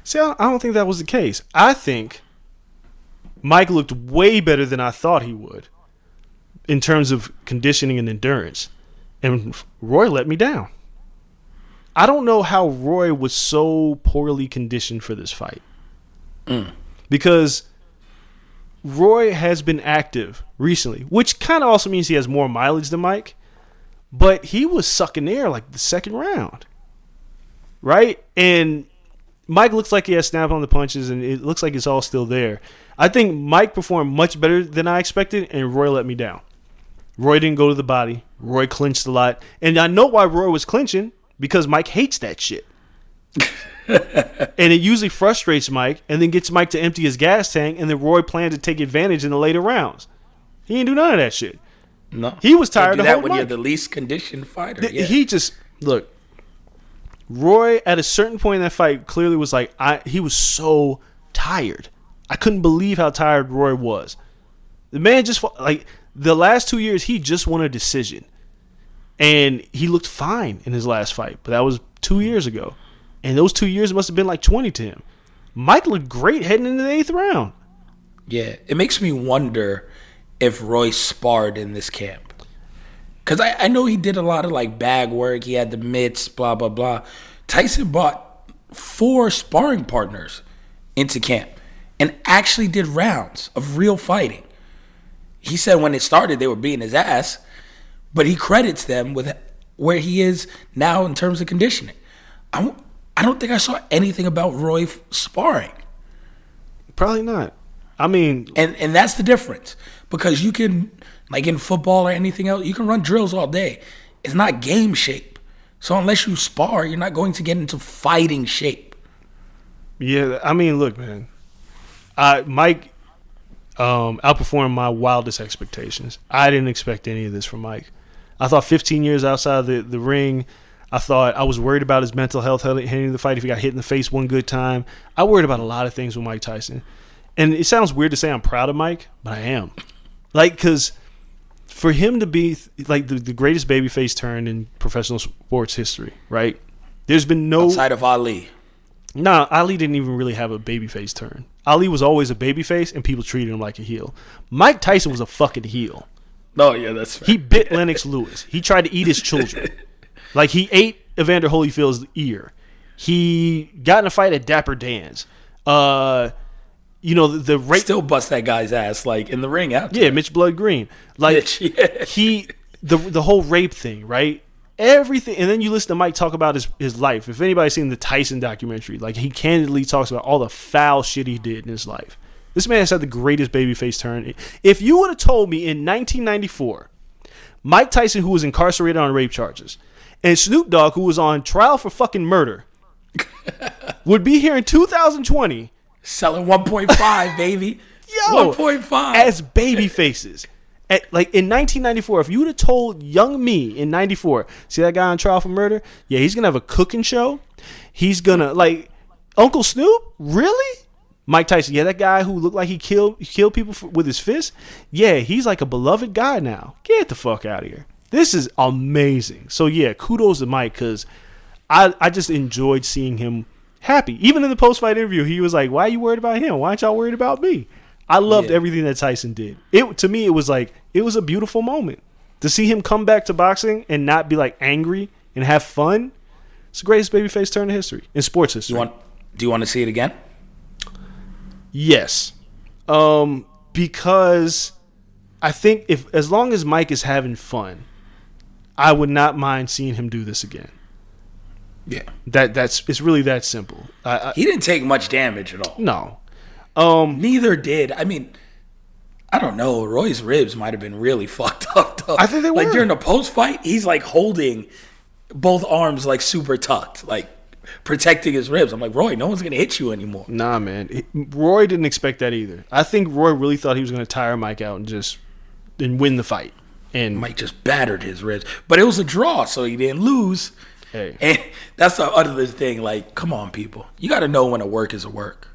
Speaker 5: See, I don't think that was the case. I think Mike looked way better than I thought he would in terms of conditioning and endurance. And Roy let me down. I don't know how Roy was so poorly conditioned for this fight. Mm. Because Roy has been active recently, which kind of also means he has more mileage than Mike. but he was sucking air like the second round, right? And Mike looks like he has snap on the punches, and it looks like it's all still there. I think Mike performed much better than I expected, and Roy let me down. Roy didn't go to the body. Roy clinched a lot, and I know why Roy was clinching because Mike hates that shit. and it usually frustrates Mike, and then gets Mike to empty his gas tank, and then Roy planned to take advantage in the later rounds. He didn't do none of that shit.
Speaker 4: No,
Speaker 5: He was tired
Speaker 4: do
Speaker 5: of
Speaker 4: that when you're the least conditioned fighter.
Speaker 5: Th-
Speaker 4: yeah.
Speaker 5: He just look. Roy at a certain point in that fight clearly was like I he was so tired. I couldn't believe how tired Roy was. The man just like the last 2 years he just won a decision. And he looked fine in his last fight, but that was 2 years ago. And those 2 years must have been like 20 to him. Mike looked great heading into the 8th round.
Speaker 4: Yeah, it makes me wonder if Roy sparred in this camp. Because I, I know he did a lot of like bag work. He had the mitts, blah, blah, blah. Tyson brought four sparring partners into camp and actually did rounds of real fighting. He said when it started, they were beating his ass, but he credits them with where he is now in terms of conditioning. I, don't- I don't think I saw anything about Roy f- sparring.
Speaker 5: Probably not. I mean,
Speaker 4: And and that's the difference because you can like in football or anything else, you can run drills all day. It's not game shape. So unless you spar, you're not going to get into fighting shape.
Speaker 5: Yeah, I mean, look, man. I Mike um, outperformed my wildest expectations. I didn't expect any of this from Mike. I thought 15 years outside the, the ring. I thought I was worried about his mental health heading the fight if he got hit in the face one good time. I worried about a lot of things with Mike Tyson. And it sounds weird to say I'm proud of Mike, but I am. Like, because for him to be like the, the greatest babyface turn in professional sports history, right? There's been no
Speaker 4: Outside of Ali.
Speaker 5: Nah, Ali didn't even really have a babyface turn. Ali was always a babyface, and people treated him like a heel. Mike Tyson was a fucking heel.
Speaker 4: No, yeah, that's fair.
Speaker 5: He bit Lennox Lewis. He tried to eat his children. Like he ate Evander Holyfield's ear. He got in a fight at Dapper Dan's. Uh, you know the, the rape.
Speaker 4: still bust that guy's ass like in the ring after.
Speaker 5: Yeah, Mitch Blood Green. Like
Speaker 4: Mitch, yeah.
Speaker 5: he the the whole rape thing, right? Everything, and then you listen to Mike talk about his his life. If anybody's seen the Tyson documentary, like he candidly talks about all the foul shit he did in his life. This man has had the greatest babyface turn. If you would have told me in 1994, Mike Tyson, who was incarcerated on rape charges, and Snoop Dogg, who was on trial for fucking murder, would be here in 2020
Speaker 4: Selling 1.5, baby.
Speaker 5: Yo,
Speaker 4: 1.5.
Speaker 5: as baby faces. At, like in 1994, if you would have told young me in 94, see that guy on trial for murder? Yeah, he's gonna have a cooking show. He's gonna like Uncle Snoop. Really? Mike Tyson. Yeah, that guy who looked like he killed killed people with his fist. Yeah, he's like a beloved guy now. Get the fuck out of here. This is amazing. So yeah, kudos to Mike because I I just enjoyed seeing him happy. Even in the post fight interview, he was like, "Why are you worried about him? Why aren't y'all worried about me?" I loved
Speaker 4: Yeah.
Speaker 5: everything that Tyson did. It to me, it was like it was a beautiful moment to see him come back to boxing and not be like angry and have fun. It's the greatest babyface turn in history in sports history.
Speaker 4: you want do you want to see it again?
Speaker 5: Yes. Um, because I think if as long as Mike is having fun, I would not mind seeing him do this again.
Speaker 4: Yeah.
Speaker 5: That that's it's really that simple. I, I,
Speaker 4: He didn't take much damage at all.
Speaker 5: no. Um,
Speaker 4: Neither did. I mean, I don't know. Roy's ribs might have been really fucked up though.
Speaker 5: I think they were.
Speaker 4: like during the post fight, he's like holding both arms like super tucked, like protecting his ribs. I'm like, Roy, no one's gonna hit you anymore.
Speaker 5: nah, man. He- Roy didn't expect that either. I think Roy really thought he was going to tire Mike out and just and win the fight. And
Speaker 4: Mike just battered his ribs, but it was a draw, so he didn't lose.
Speaker 5: Hey.
Speaker 4: And that's the other thing. Like, come on, people, you got to know when a work is a work.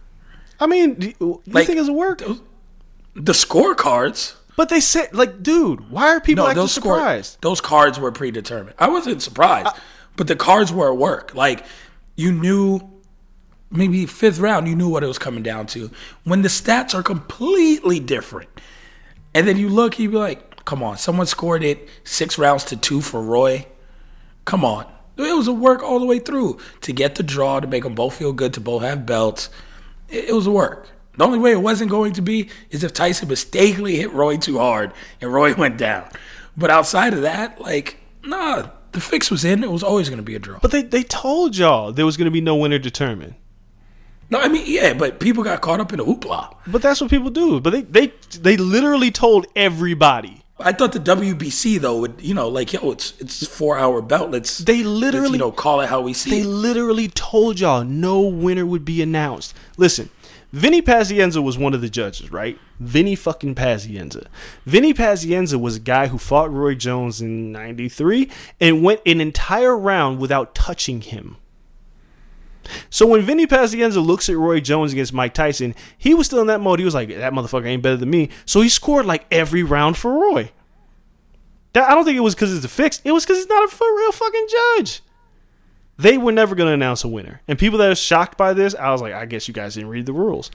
Speaker 5: I mean, do you,
Speaker 4: Like,
Speaker 5: think it's a work?
Speaker 4: The scorecards.
Speaker 5: But they said, like, dude, why are people
Speaker 4: No,
Speaker 5: acting
Speaker 4: those score,
Speaker 5: surprised?
Speaker 4: those cards were predetermined. I wasn't surprised, but the cards were at work. Like you knew, maybe fifth round, you knew what it was coming down to. When the stats are completely different, and then you look, you'd be like, "Come on, someone scored it six rounds to two for Roy. Come on." It was a work all the way through to get the draw to make them both feel good to both have belts. It, it was work. The only way it wasn't going to be is if Tyson mistakenly hit Roy too hard and Roy went down. But outside of that, like Nah, the fix was in. It was always going to be a draw.
Speaker 5: But they, they told y'all there was going to be no winner determined.
Speaker 4: no, I mean, yeah, but people got caught up in the hoopla.
Speaker 5: But that's what people do. But they they they literally told everybody.
Speaker 4: I thought the WBC though would, you know, like yo, it's it's four hour belt. Let's
Speaker 5: They
Speaker 4: let's,
Speaker 5: literally
Speaker 4: you know call it how we see
Speaker 5: They
Speaker 4: it.
Speaker 5: literally told y'all no winner would be announced. Listen, Vinny Pazienza was one of the judges, right? Vinny fucking Pazienza. Vinny Pazienza was a guy who fought Roy Jones in 93 and went an entire round without touching him. So when Vinny Pazienza looks at Roy Jones against Mike Tyson, he was still in that mode. He was like, that motherfucker ain't better than me. So he scored like every round for Roy. That, I don't think it was because it's a fix. It was because he's not a real fucking judge they were never going to announce a winner. And people that are shocked by this, I was like, I guess you guys didn't read the rules.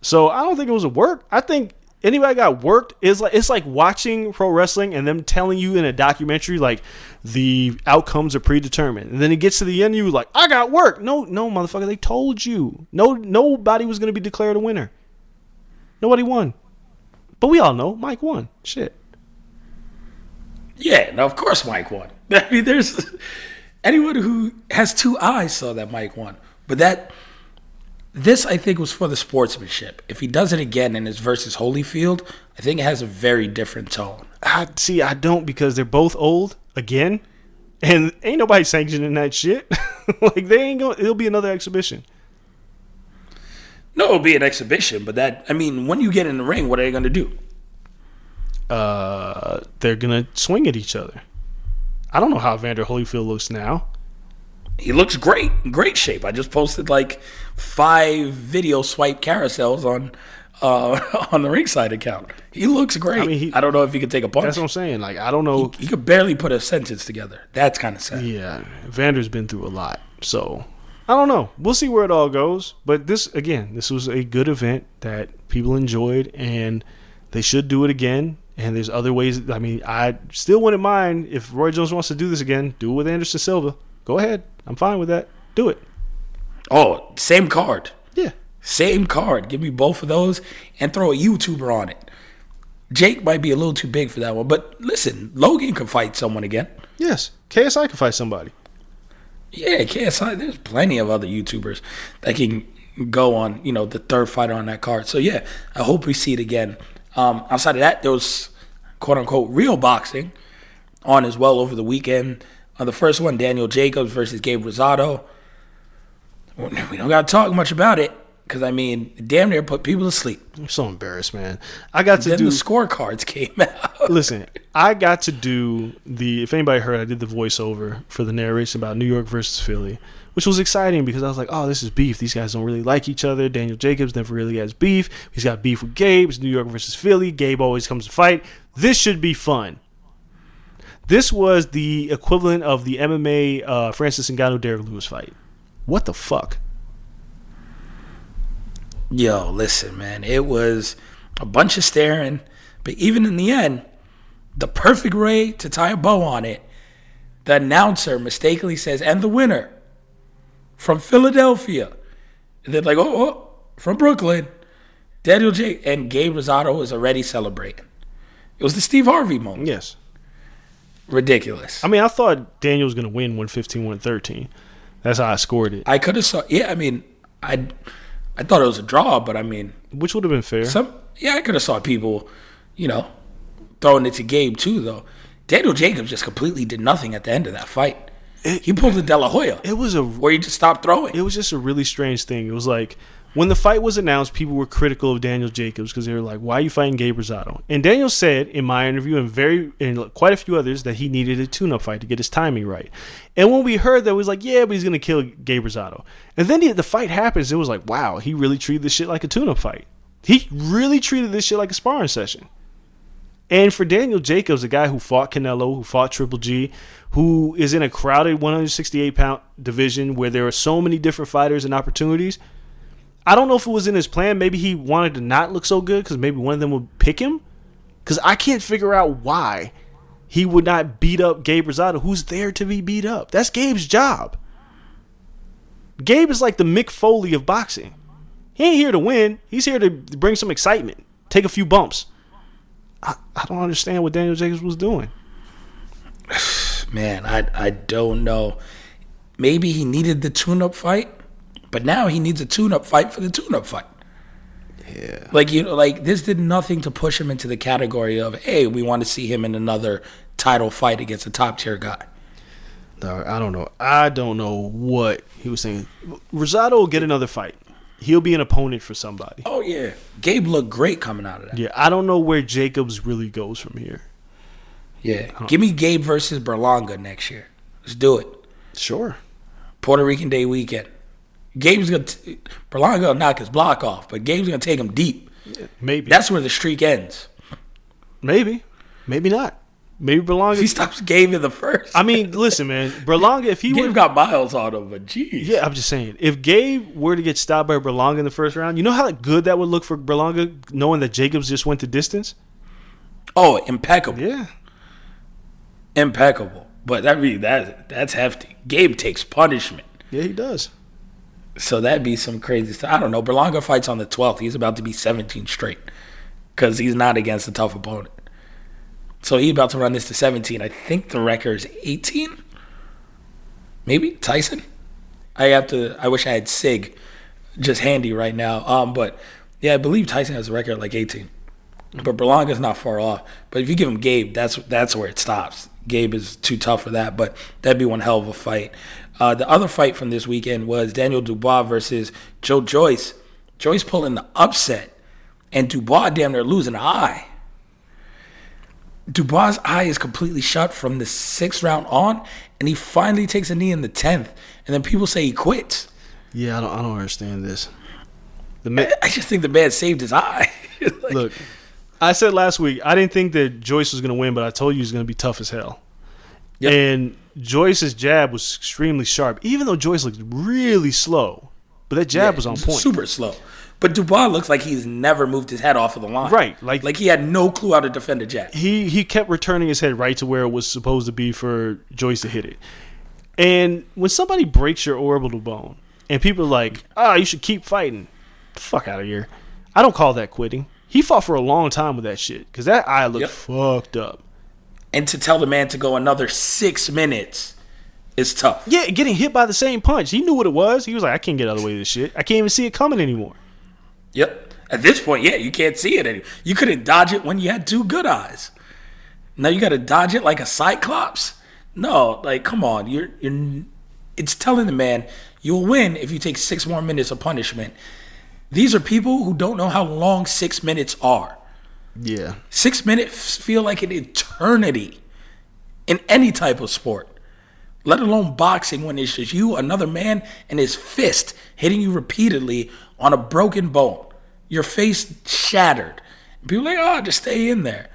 Speaker 5: So I don't think it was a work. I think anybody got worked is like it's like watching pro wrestling and them telling you in a documentary like the outcomes are predetermined. And then it gets to the end, you like, I got work. No, no, motherfucker, they told you. No, nobody was going to be declared a winner. Nobody won. But we all know Mike won. Shit.
Speaker 4: Yeah, now of course Mike won. I mean, there's anyone who has two eyes saw that Mike won. But that this I think was for the sportsmanship. If he does it again in his versus Holyfield, I think it has a very different tone.
Speaker 5: I see. I don't because they're both old again, and ain't nobody sanctioning that shit. like they ain't going. to It'll be another exhibition.
Speaker 4: No, it'll be an exhibition, but that I mean, when you get in the ring, what are they going to do?
Speaker 5: Uh, they're gonna swing at each other. I don't know how Vander Holyfield looks now.
Speaker 4: He looks great, great shape. I just posted like five video swipe carousels on uh, on the ringside account. He looks great.
Speaker 5: I
Speaker 4: I,
Speaker 5: mean, he-
Speaker 4: don't know if he could take a punch.
Speaker 5: That's what I'm saying. Like I don't know.
Speaker 4: he could barely put a sentence together. That's kind of sad.
Speaker 5: Yeah, Vander's been through a lot, so I don't know. We'll see where it all goes. But this again, this was a good event that people enjoyed, and they should do it again. And there's other ways. I mean, I still wouldn't mind if Roy Jones wants to do this again. Do it with Anderson Silva. Go ahead. I'm fine with that. Do it.
Speaker 4: Oh, same card.
Speaker 5: Yeah.
Speaker 4: Same card. Give me both of those and throw a YouTuber on it. Jake might be a little too big for that one, but listen, Logan could fight someone again.
Speaker 5: Yes. KSI can fight somebody.
Speaker 4: Yeah, KSI. There's plenty of other YouTubers that can go on, you know, the third fighter on that card. So yeah, I hope we see it again. Um, outside of that, there was quote unquote real boxing on as well over the weekend. On the first one, Daniel Jacobs versus Gabe Rosado. We don't got to talk much about it because I mean, damn near put people to sleep.
Speaker 5: I'm so embarrassed, man. I got to
Speaker 4: Then
Speaker 5: do
Speaker 4: the scorecards came out.
Speaker 5: Listen, I got to do the. If anybody heard, I did the voiceover for the narration about New York versus Philly, which was exciting because I was like, "Oh, this is beef. These guys don't really like each other." Daniel Jacobs never really has beef. He's got beef with Gabe. It's New York versus Philly. Gabe always comes to fight. This should be fun. This was the equivalent of the MMA uh, Francis Ngannou Derrick Lewis fight. What the fuck?
Speaker 4: Yo, listen, man. It was a bunch of staring, but even in the end, the perfect way to tie a bow on it, the announcer mistakenly says, and the winner from Philadelphia. And they're like, oh, oh from Brooklyn. Daniel J. And Gabe Rosado is already celebrating. It was the Steve Harvey moment.
Speaker 5: Yes.
Speaker 4: Ridiculous.
Speaker 5: I mean, I thought Daniel was going to win 115, 113. That's how I scored it,
Speaker 4: I could have saw. Yeah, I mean, I, I thought it was a draw, but I mean,
Speaker 5: which would have been fair.
Speaker 4: Some yeah, I could have saw people, you know, throwing it to Gabe too. Though Daniel Jacobs just completely did nothing at the end of that fight. he pulled a De La Hoya,
Speaker 5: it was a
Speaker 4: where he just stopped throwing.
Speaker 5: it was just a really strange thing. It was like when the fight was announced, people were critical of Daniel Jacobs because they were like, "Why are you fighting Gabe Rosado?" And Daniel said in my interview and very and quite a few others that he needed a tune-up fight to get his timing right. And when we heard that, it was like, "Yeah, but he's gonna kill Gabe Rosado." And then the, the fight happens. It was like, "Wow, he really treated this shit like a tune-up fight. He really treated this shit like a sparring session." And for Daniel Jacobs, a guy who fought Canelo, who fought Triple G, who is in a crowded 168 pound division where there are so many different fighters and opportunities, I don't know if it was in his plan. Maybe he wanted to not look so good because maybe one of them would pick him. Because I can't figure out why he would not beat up Gabe Rosado, who's there to be beat up. That's Gabe's job. Gabe is like the Mick Foley of boxing. He ain't here to win. He's here to bring some excitement, take a few bumps. I, I don't understand what Daniel Jacobs was doing.
Speaker 4: Man, I I don't know. Maybe he needed the tune-up fight, but now he needs a tune-up fight for the tune-up fight.
Speaker 5: Yeah.
Speaker 4: Like you know, like this did nothing to push him into the category of, hey, we want to see him in another title fight against a top tier guy.
Speaker 5: Dog, I don't know. I don't know what he was saying. Rosado will get another fight. He'll be an opponent for somebody.
Speaker 4: Oh yeah, Gabe looked great coming out of that.
Speaker 5: Yeah, I don't know where Jacobs really goes from here.
Speaker 4: Yeah, give me Gabe versus Berlanga next year. Let's do it.
Speaker 5: Sure.
Speaker 4: Puerto Rican Day weekend. Gabe's gonna t- Berlanga gonna knock his block off, but Gabe's gonna take him deep.
Speaker 5: Maybe.
Speaker 4: That's where the streak ends.
Speaker 5: maybe. Maybe not. Maybe
Speaker 4: If he stops Gabe in the first,
Speaker 5: I mean, listen, man. Berlanga, if he
Speaker 4: Gabe
Speaker 5: were.
Speaker 4: got miles on him, but geez.
Speaker 5: Yeah, I'm just saying. If Gabe were to get stopped by Berlanga in the first round, you know how good that would look for Berlanga, knowing that Jacobs just went the distance?
Speaker 4: Oh, impeccable,
Speaker 5: Yeah.
Speaker 4: impeccable. But that be that that's hefty. Gabe takes punishment.
Speaker 5: Yeah, he does.
Speaker 4: So that'd be some crazy stuff. I don't know. Berlanga fights on the 12th. He's about to be 17 straight because he's not against a tough opponent. So he's about to run this to 17. I think the record is 18. Maybe Tyson. I have to. I wish I had Sig just handy right now. Um, but yeah, I believe Tyson has a record like 18. But Berlanga's not far off. But if you give him Gabe, that's that's where it stops. Gabe is too tough for that. But that'd be one hell of a fight. Uh, the other fight from this weekend was Daniel Dubois versus Joe Joyce. Joyce pulling the upset, and Dubois damn near losing an eye. Dubois' eye is completely shut from the sixth round on, and he finally takes a knee in the tenth, and then people say he quits.
Speaker 5: Yeah, I don't, I don't understand this. The man,
Speaker 4: I just think the man saved his eye. Like,
Speaker 5: look, I said last week I didn't think that Joyce was going to win, but I told you he was going to be tough as hell.
Speaker 4: Yep.
Speaker 5: And Joyce's jab was extremely sharp, even though Joyce looked really slow. But that jab
Speaker 4: Yeah,
Speaker 5: was on point.
Speaker 4: Super slow. But Dubois looks like he's never moved his head off of the line.
Speaker 5: Right, like-
Speaker 4: like he had no clue how to defend a jab.
Speaker 5: he he kept returning his head right to where it was supposed to be for Joyce to hit it. And when somebody breaks your orbital bone, and people are like, "Ah, you should keep fighting," fuck out of here. I don't call that quitting. He fought for a long time with that shit because that eye looked
Speaker 4: Yep.
Speaker 5: fucked up.
Speaker 4: And to tell the man to go another six minutes is tough.
Speaker 5: Yeah, getting hit by the same punch. He knew what it was. He was like, "I can't get out of the way of this shit. I can't even see it coming anymore."
Speaker 4: Yep. At this point, yeah, you can't see it anymore. You couldn't dodge it when you had two good eyes. Now you got to dodge it like a cyclops. No, like come on, you're you're. It's telling the man you'll win if you take six more minutes of punishment. These are people who don't know how long six minutes are.
Speaker 5: Yeah,
Speaker 4: Six minutes feel like an eternity in any type of sport, let alone boxing when it's just you, another man, and his fist hitting you repeatedly on a broken bone. Your face shattered. People are like, oh, just stay in there.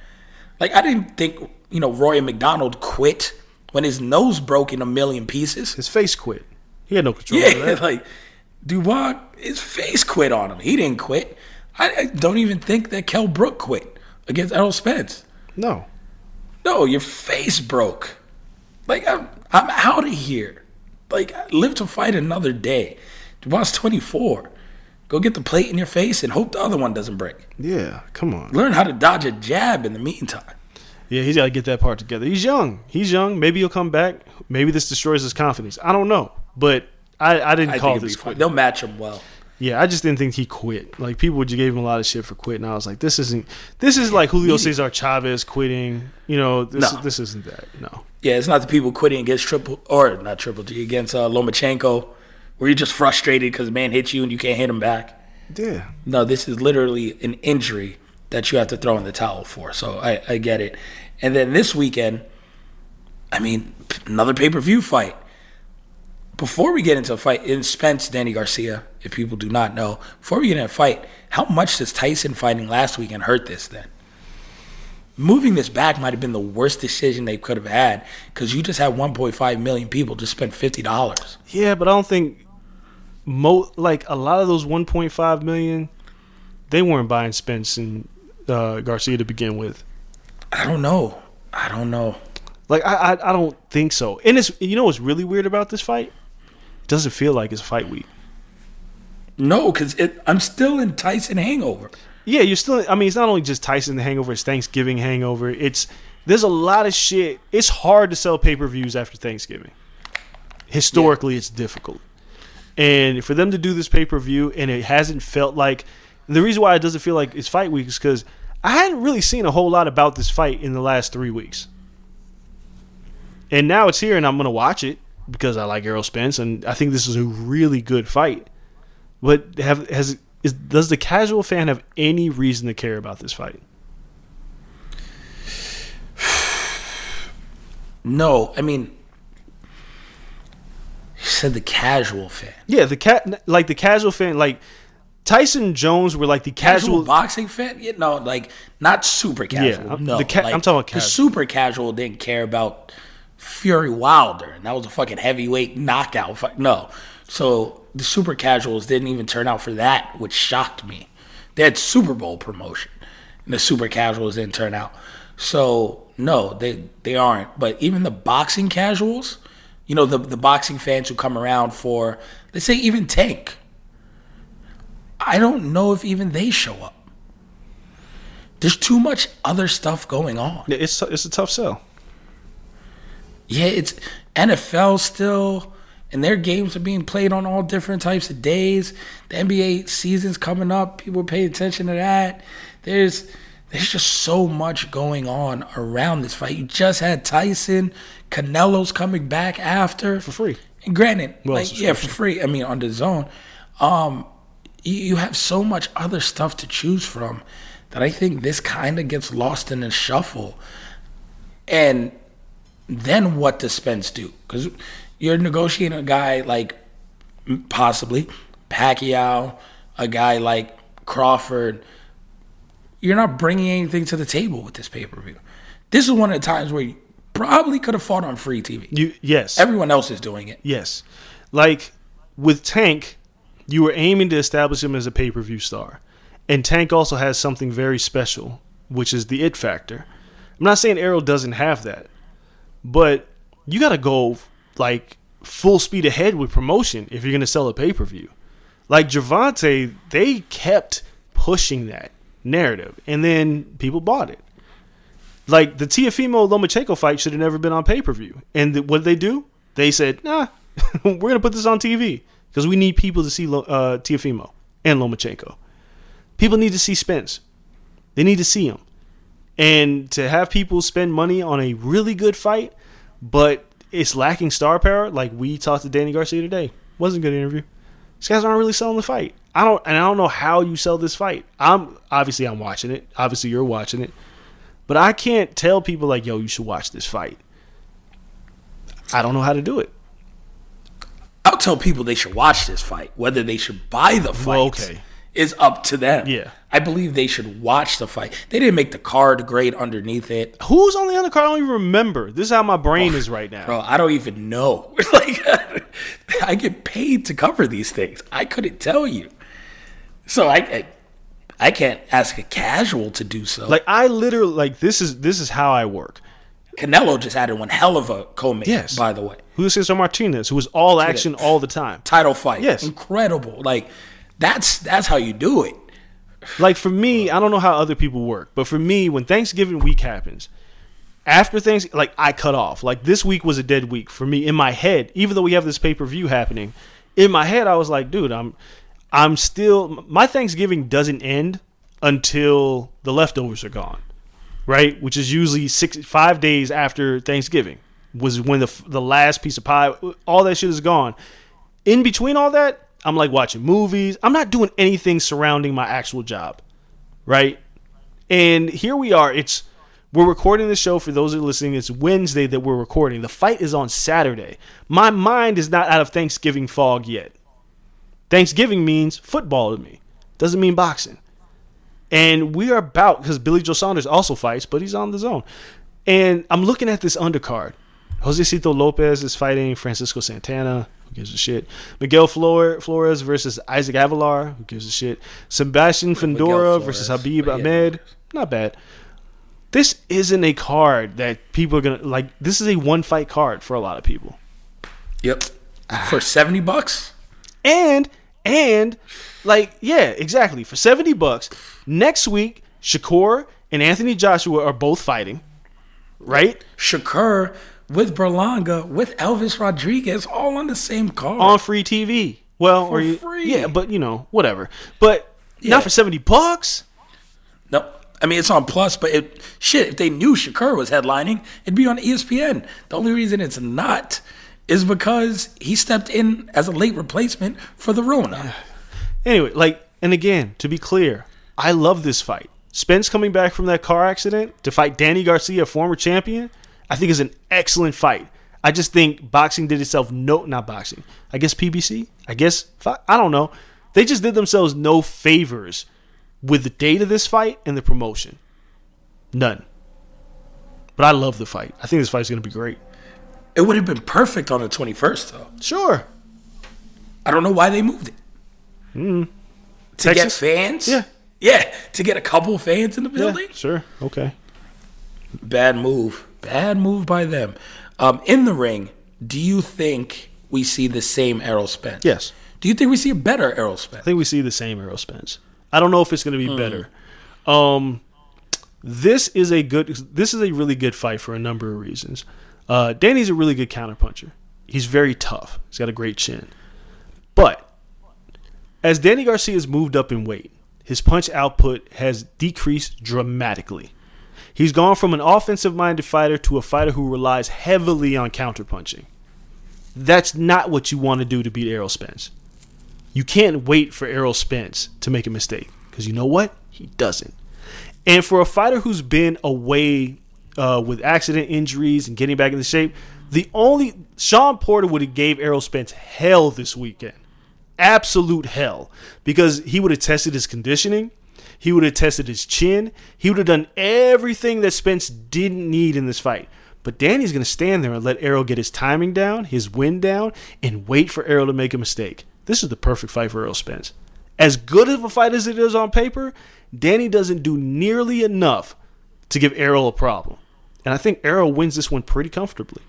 Speaker 4: Like, I didn't think, you know, Rory MacDonald quit when his nose broke in a million pieces.
Speaker 5: his face quit. He had no control over
Speaker 4: Yeah,
Speaker 5: that.
Speaker 4: like Dubois, his face quit on him. He didn't quit. I, I don't even think that Kell Brook quit against Errol Spence.
Speaker 5: No,
Speaker 4: No, your face broke. Like I'm, I'm out of here. Like live to fight another day. Dubois 24. Go get the plate in your face and hope the other one doesn't break.
Speaker 5: yeah, come on.
Speaker 4: Learn how to dodge a jab in the meantime.
Speaker 5: Yeah, he's got to get that part together. He's young. He's young. Maybe he'll come back. Maybe this destroys his confidence. I don't know, but I, I didn't
Speaker 4: I
Speaker 5: call this quit.
Speaker 4: They'll match him well.
Speaker 5: Yeah, I just didn't think he quit. Like people just gave him a lot of shit for quitting. I was like, this isn't. This is like Julio Cesar Chavez quitting. You know, this
Speaker 4: No.
Speaker 5: this isn't that. No.
Speaker 4: Yeah, it's not the people quitting against triple or not triple G against uh, Lomachenko, where you're just frustrated because the man hits you and you can't hit him back.
Speaker 5: Yeah.
Speaker 4: No, this is literally an injury that you have to throw in the towel for. So I, I get it. And then this weekend, I mean, another pay per view fight. Before we get into a fight in Spence, Danny Garcia, if people do not know, before we get in a fight, how much does Tyson fighting last weekend hurt this then? Moving this back might have been the worst decision they could have had because you just had 1.5 million people just spend $50.
Speaker 5: Yeah, but I don't think mo like a lot of those 1.5 million, they weren't buying Spence and uh, Garcia to begin with.
Speaker 4: I don't know. I don't know.
Speaker 5: Like I, I I don't think so. And it's you know what's really weird about this fight? It doesn't feel like it's fight week.
Speaker 4: No, because I'm still in Tyson hangover.
Speaker 5: Yeah, you're still. I mean, it's not only just Tyson the hangover; it's Thanksgiving hangover. It's there's a lot of shit. It's hard to sell pay per views after Thanksgiving. Historically, it's difficult. And for them to do this pay per view and it hasn't felt like the reason why it doesn't feel like it's fight week is because I hadn't really seen a whole lot about this fight in the last three weeks. And now it's here and I'm gonna watch it because I like Errol Spence and I think this is a really good fight. But have has is does the casual fan have any reason to care about this fight?
Speaker 4: No, I mean, you said the casual fan.
Speaker 5: Yeah, the cat like the casual fan like Tyson Jones were like the
Speaker 4: Casual,
Speaker 5: casual,
Speaker 4: boxing fan? You know, like not super casual.
Speaker 5: I'm-
Speaker 4: no,
Speaker 5: the ca-
Speaker 4: like,
Speaker 5: I'm talking about
Speaker 4: The
Speaker 5: casual.
Speaker 4: super casual didn't care about Fury Wilder, and that was a fucking heavyweight knockout fight. No, so the super casuals didn't even turn out for that, which shocked me. They had Super Bowl promotion, and the super casuals didn't turn out. So no, they they aren't. But even the boxing casuals, you know, the the boxing fans who come around for, let's say even Tank. I don't know if even they show up. There's too much other stuff going on.
Speaker 5: it's it's a tough sell.
Speaker 4: Yeah, it's NFL still, and their games are being played on all different types of days. The NBA season's coming up. People pay attention to that. There's there's just so much going on around this fight. You just had Tyson, Canelo's coming back after
Speaker 5: For free.
Speaker 4: And granted,
Speaker 5: Well,
Speaker 4: like yeah, for free. I mean, on DAZN, um, you, you have so much other stuff to choose from that I think this kind of gets lost in the shuffle. And then what does Spence do? Because you're negotiating a guy like possibly Pacquiao, a guy like Crawford. You're not bringing anything to the table with this pay per view. This is one of the times where you probably could have fought on free TV.
Speaker 5: You yes.
Speaker 4: Everyone else is doing it.
Speaker 5: Yes. Like with Tank, you were aiming to establish him as a pay per view star. And Tank also has something very special, which is the it factor. I'm not saying Errol doesn't have that, but you got to go like full speed ahead with promotion if you're going to sell a pay per view. Like Gervonta, they kept pushing that narrative, and then people bought it. Like the Teofimo Lomachenko fight should have never been on pay per view. And th- what did they do? They said, nah, we're going to put this on TV because we need people to see Lo- uh, Teofimo and Lomachenko. People need to see Spence. They need to see him. And to have people spend money on a really good fight, but it's lacking star power, like we talked to Danny Garcia today. Wasn't a good interview. These guys aren't really selling the fight. I don't and I don't know how you sell this fight. I'm obviously I'm watching it. Obviously you're watching it. But I can't tell people like, yo, you should watch this fight. I don't know how to do it.
Speaker 4: I'll tell people they should watch this fight. Whether they should buy the fight
Speaker 5: Well, okay.
Speaker 4: is up to them.
Speaker 5: Yeah.
Speaker 4: I believe they should watch the fight. They didn't make the card grade underneath it.
Speaker 5: Who's on the undercard? I don't even remember. This is how my brain oh, is right now.
Speaker 4: Bro, I don't even know. like I get paid to cover these things. I couldn't tell you. So I I, I can't ask a casual to do so.
Speaker 5: Like I literally like this is this is how I work.
Speaker 4: Canelo just added one hell of a co-main,
Speaker 5: Yes.
Speaker 4: by the way.
Speaker 5: Who's Cesar Martinez, who was all action all the time.
Speaker 4: Title fight.
Speaker 5: Yes.
Speaker 4: Incredible. Like that's that's how you do it.
Speaker 5: Like for me, I don't know how other people work, but for me, when Thanksgiving week happens, after things like I cut off. Like this week was a dead week for me in my head. Even though we have this pay per view happening, in my head I was like, dude, I'm I'm still my Thanksgiving doesn't end until the leftovers are gone, right? Which is usually six five days after Thanksgiving was when the the last piece of pie, all that shit is gone. In between all that, I'm like watching movies. I'm not doing anything surrounding my actual job, right? And here we are. It's we're recording this show for those who are listening. It's Wednesday that we're recording. The fight is on Saturday. My mind is not out of Thanksgiving fog yet. Thanksgiving means football to me. Doesn't mean boxing. And we are about because Billy Joe Saunders also fights, but he's on DAZN. And I'm looking at this undercard. Josesito Lopez is fighting Francisco Santana. Who gives a shit? Miguel Flores versus Isaac Avelar. Who gives a shit? Sebastian
Speaker 4: Fundora
Speaker 5: versus Habib
Speaker 4: yeah.
Speaker 5: Ahmed. Not bad. This isn't a card that people are gonna like. This is a one fight card for a lot of people.
Speaker 4: Yep. Ah. For 70 bucks?
Speaker 5: And and like yeah, exactly. For 70 bucks, next week Shakur and Anthony Joshua are both fighting. right?
Speaker 4: Shakur with Berlanga with Elvis Rodriguez all on the same card.
Speaker 5: On free TV. Well,
Speaker 4: For
Speaker 5: or you,
Speaker 4: free.
Speaker 5: yeah, but you know, whatever. But
Speaker 4: Yeah.
Speaker 5: not for seventy bucks.
Speaker 4: no, I mean it's on Plus, but it shit. If they knew Shakur was headlining, it'd be on ESPN. The only reason it's not is because he stepped in as a late replacement for the Rona.
Speaker 5: Anyway, like, and again, to be clear, I love this fight. Spence coming back from that car accident to fight Danny Garcia, former champion, I think is an excellent fight. I just think boxing did itself no, not boxing. I guess PBC. I guess I don't know. They just did themselves no favors with the date of this fight and the promotion. None. But I love the fight. I think this fight's gonna be great.
Speaker 4: It would have been perfect on the 21st, though.
Speaker 5: Sure.
Speaker 4: I don't know why they moved it. Mm-hmm. To get fans?
Speaker 5: Yeah.
Speaker 4: Yeah, to get a couple fans in the building?
Speaker 5: Yeah.
Speaker 4: building?
Speaker 5: Sure. Okay.
Speaker 4: Bad move. Bad move by them. Um, in the ring, do you think we see the same Errol Spence?
Speaker 5: Yes.
Speaker 4: Do you think we see a better Errol Spence?
Speaker 5: I think we see the same Errol Spence. I don't know if it's going to be better. Um, this is a good. This is a really good fight for a number of reasons. Uh, Danny's a really good counterpuncher. He's very tough. He's got a great chin. But as Danny Garcia's moved up in weight, his punch output has decreased dramatically. He's gone from an offensive minded fighter to a fighter who relies heavily on counterpunching. That's not what you want to do to beat Errol Spence. You can't wait for Errol Spence to make a mistake because you know what? He doesn't. And for a fighter who's been away uh, with accident injuries and getting back into shape, the only Shawn Porter would have gave Errol Spence hell this weekend, absolute hell, because he would have tested his conditioning, he would have tested his chin, he would have done everything that Spence didn't need in this fight. But Danny's going to stand there and let Errol get his timing down, his wind down, and wait for Errol to make a mistake. This is the perfect fight for Errol Spence. As good of a fight as it is on paper, Danny doesn't do nearly enough to give Errol a problem. And I think Errol wins this one pretty comfortably.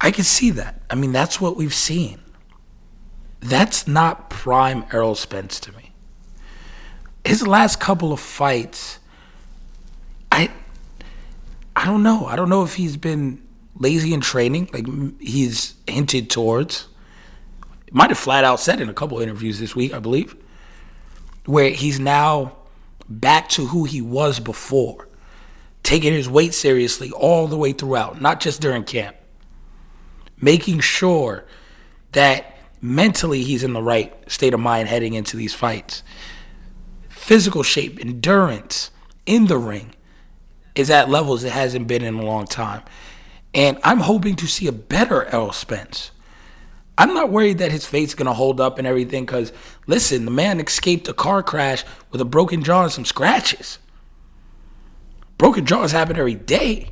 Speaker 4: I can see that. I mean, that's what we've seen. That's not prime Errol Spence to me. His last couple of fights, I, I don't know. I don't know if he's been lazy in training, like he's hinted towards. Might have flat out said in a couple interviews this week, I believe, where he's now back to who he was before, taking his weight seriously all the way throughout, not just during camp making sure that mentally he's in the right state of mind heading into these fights. Physical shape, endurance in the ring is at levels it hasn't been in a long time. And I'm hoping to see a better Errol Spence. I'm not worried that his fate's going to hold up and everything because, listen, the man escaped a car crash with a broken jaw and some scratches. Broken jaws happen every day.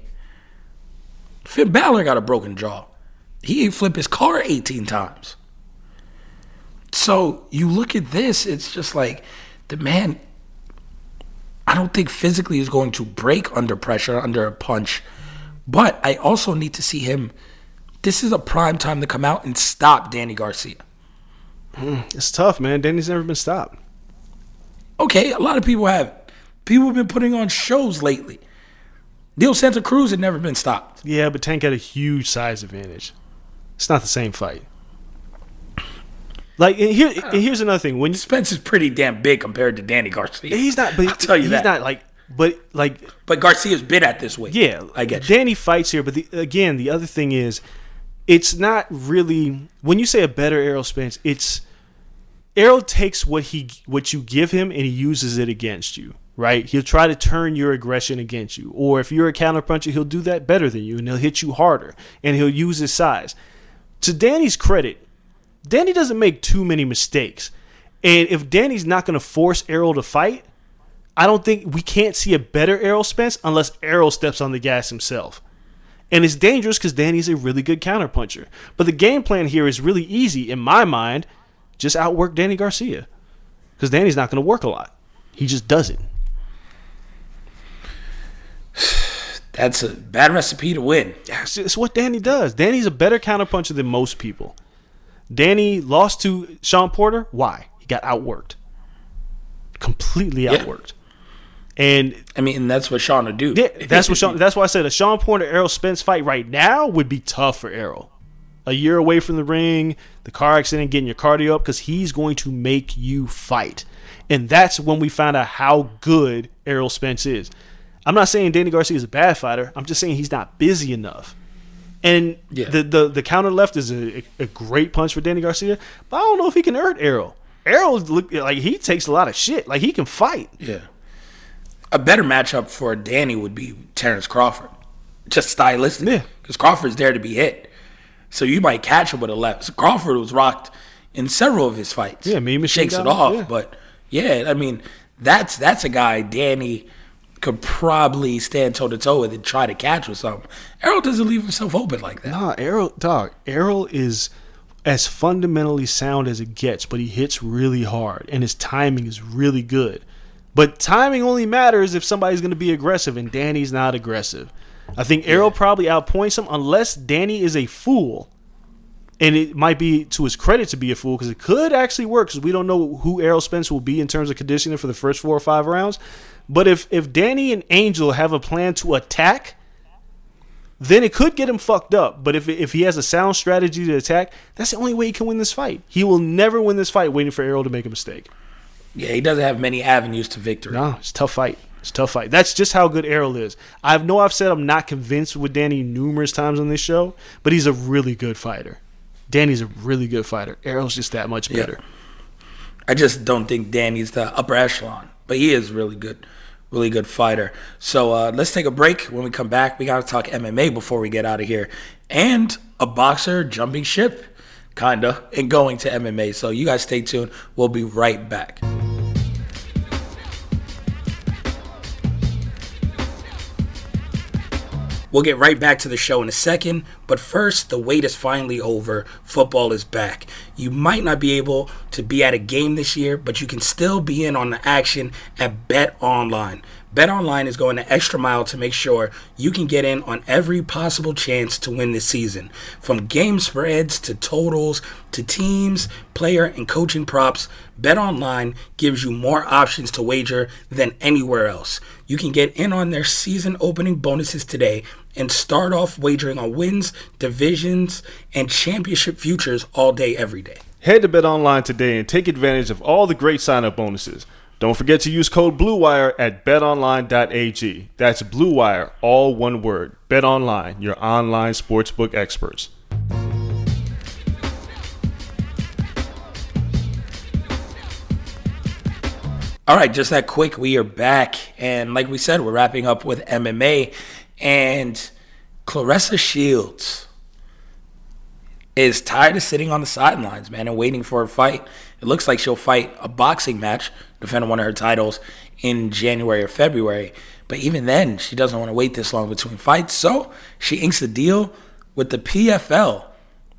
Speaker 4: Finn Balor got a broken jaw. He flip his car 18 times. So you look at this, it's just like the man, I don't think physically is going to break under pressure, under a punch. But I also need to see him. This is a prime time to come out and stop Danny Garcia.
Speaker 5: Hmm, it's tough, man. Danny's never been stopped.
Speaker 4: Okay, a lot of people have. People have been putting on shows lately. Neil Santa Cruz had never been stopped.
Speaker 5: Yeah, but Tank had a huge size advantage. It's not the same fight. Like and here, here's another thing. When
Speaker 4: Spence is pretty damn big compared to Danny Garcia.
Speaker 5: he's not, but
Speaker 4: I'll tell you
Speaker 5: he's
Speaker 4: that.
Speaker 5: not like, but like
Speaker 4: But Garcia's been at this weight.
Speaker 5: Yeah,
Speaker 4: I get you.
Speaker 5: Danny fights here, but the, again, the other thing is, it's not really when you say a better Errol Spence. It's Errol takes what he what you give him and he uses it against you. Right? He'll try to turn your aggression against you, or if you're a counterpuncher, he'll do that better than you, and he'll hit you harder, and he'll use his size. To Danny's credit, Danny doesn't make too many mistakes, and if Danny's not going to force Errol to fight, I don't think we can't see a better Errol Spence unless Errol steps on the gas himself. And it's dangerous because Danny's a really good counterpuncher. But the game plan here is really easy in my mind. Just outwork Danny Garcia. Because Danny's not going to work a lot. He just doesn't.
Speaker 4: That's a bad recipe to win.
Speaker 5: It's, it's what Danny does. Danny's a better counterpuncher than most people. Danny lost to Shawn Porter. Why? He got outworked. Completely
Speaker 4: Yeah.
Speaker 5: outworked. And
Speaker 4: I mean, and that's what Shawn would do.
Speaker 5: yeah, that's what Shawn, that's why I said a Shawn Porter Errol Spence fight right now would be tough for Errol. A year away from the ring, the car accident, getting your cardio up because he's going to make you fight. And that's when we found out how good Errol Spence is. I'm not saying Danny Garcia is a bad fighter. I'm just saying he's not busy enough. And
Speaker 4: Yeah.
Speaker 5: the, the the counter left is a, a great punch for Danny Garcia, but I don't know if he can hurt Errol. Errol look like he takes a lot of shit. Like he can fight.
Speaker 4: Yeah. A better matchup for Danny would be Terrence Crawford, just stylistic.
Speaker 5: Yeah.
Speaker 4: Because Crawford's there to be hit. So you might catch him with a left. So Crawford was rocked in several of his fights.
Speaker 5: Yeah, Machine
Speaker 4: Shakes it off.
Speaker 5: yeah.
Speaker 4: But yeah, I mean, that's that's a guy Danny could probably stand toe to toe with and try to catch with something. Errol doesn't leave himself open like that.
Speaker 5: Nah, Errol, dog. Errol is as fundamentally sound as it gets, but he hits really hard, and his timing is really good. But timing only matters if somebody's going to be aggressive, and Danny's not aggressive. I think Errol probably outpoints him unless Danny is a fool. And it might be to his credit to be a fool because it could actually work because we don't know who Errol Spence will be in terms of conditioning for the first four or five rounds. But if if Danny and Angel have a plan to attack, then it could get him fucked up. But if if he has a sound strategy to attack, that's the only way he can win this fight. He will never win this fight waiting for Errol to make a mistake.
Speaker 4: Yeah, he doesn't have many avenues to victory.
Speaker 5: No, it's a tough fight. It's a tough fight. That's just how good Errol is. I know I've said I'm not convinced with Danny numerous times on this show, but he's a really good fighter. Danny's a really good fighter. Errol's just that much
Speaker 4: Yeah.
Speaker 5: better.
Speaker 4: I just don't think Danny's the upper echelon, but he is really good, really good fighter. So uh, let's take a break. When we come back, we got to talk MMA before we get out of here, and a boxer jumping ship, kinda, and going to MMA. So you guys stay tuned. We'll be right back. We'll get right back to the show in a second, but first, the wait is finally over. Football is back. You might not be able to be at a game this year, but you can still be in on the action at Bet Online. Bet Online is going the extra mile to make sure you can get in on every possible chance to win this season. From game spreads to totals to teams, player, and coaching props, Bet Online gives you more options to wager than anywhere else. You can get in on their season opening bonuses today and start off wagering on wins, divisions, and championship futures all day, every day.
Speaker 5: Head to Bet Online today and take advantage of all the great sign-up bonuses. Don't forget to use code BLUEWIRE at betonline.ag. That's BLUEWIRE, all one word. BetOnline, your online sportsbook experts.
Speaker 4: All right, just that quick, we are back. And like we said, we're wrapping up with MMA. And Claressa Shields is tired of sitting on the sidelines, man, and waiting for a fight. It looks like she'll fight a boxing match, defend one of her titles in January or February. But even then, she doesn't want to wait this long between fights. So she inks a deal with the PFL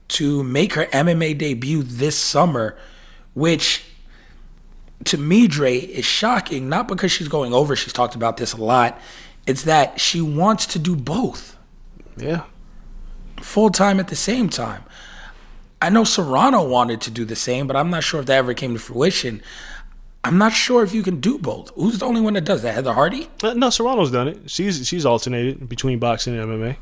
Speaker 4: to make her MMA debut this summer, which to me, Dre, is shocking, not because she's going over, she's talked about this a lot. It's that she wants to do both
Speaker 5: Yeah.
Speaker 4: full time at the same time. I know Serrano wanted to do the same, but I'm not sure if that ever came to fruition. I'm not sure if you can do both. Who's the only one that does that? Heather Hardy?
Speaker 5: Uh, no, Serrano's done it. She's she's alternated between boxing and MMA.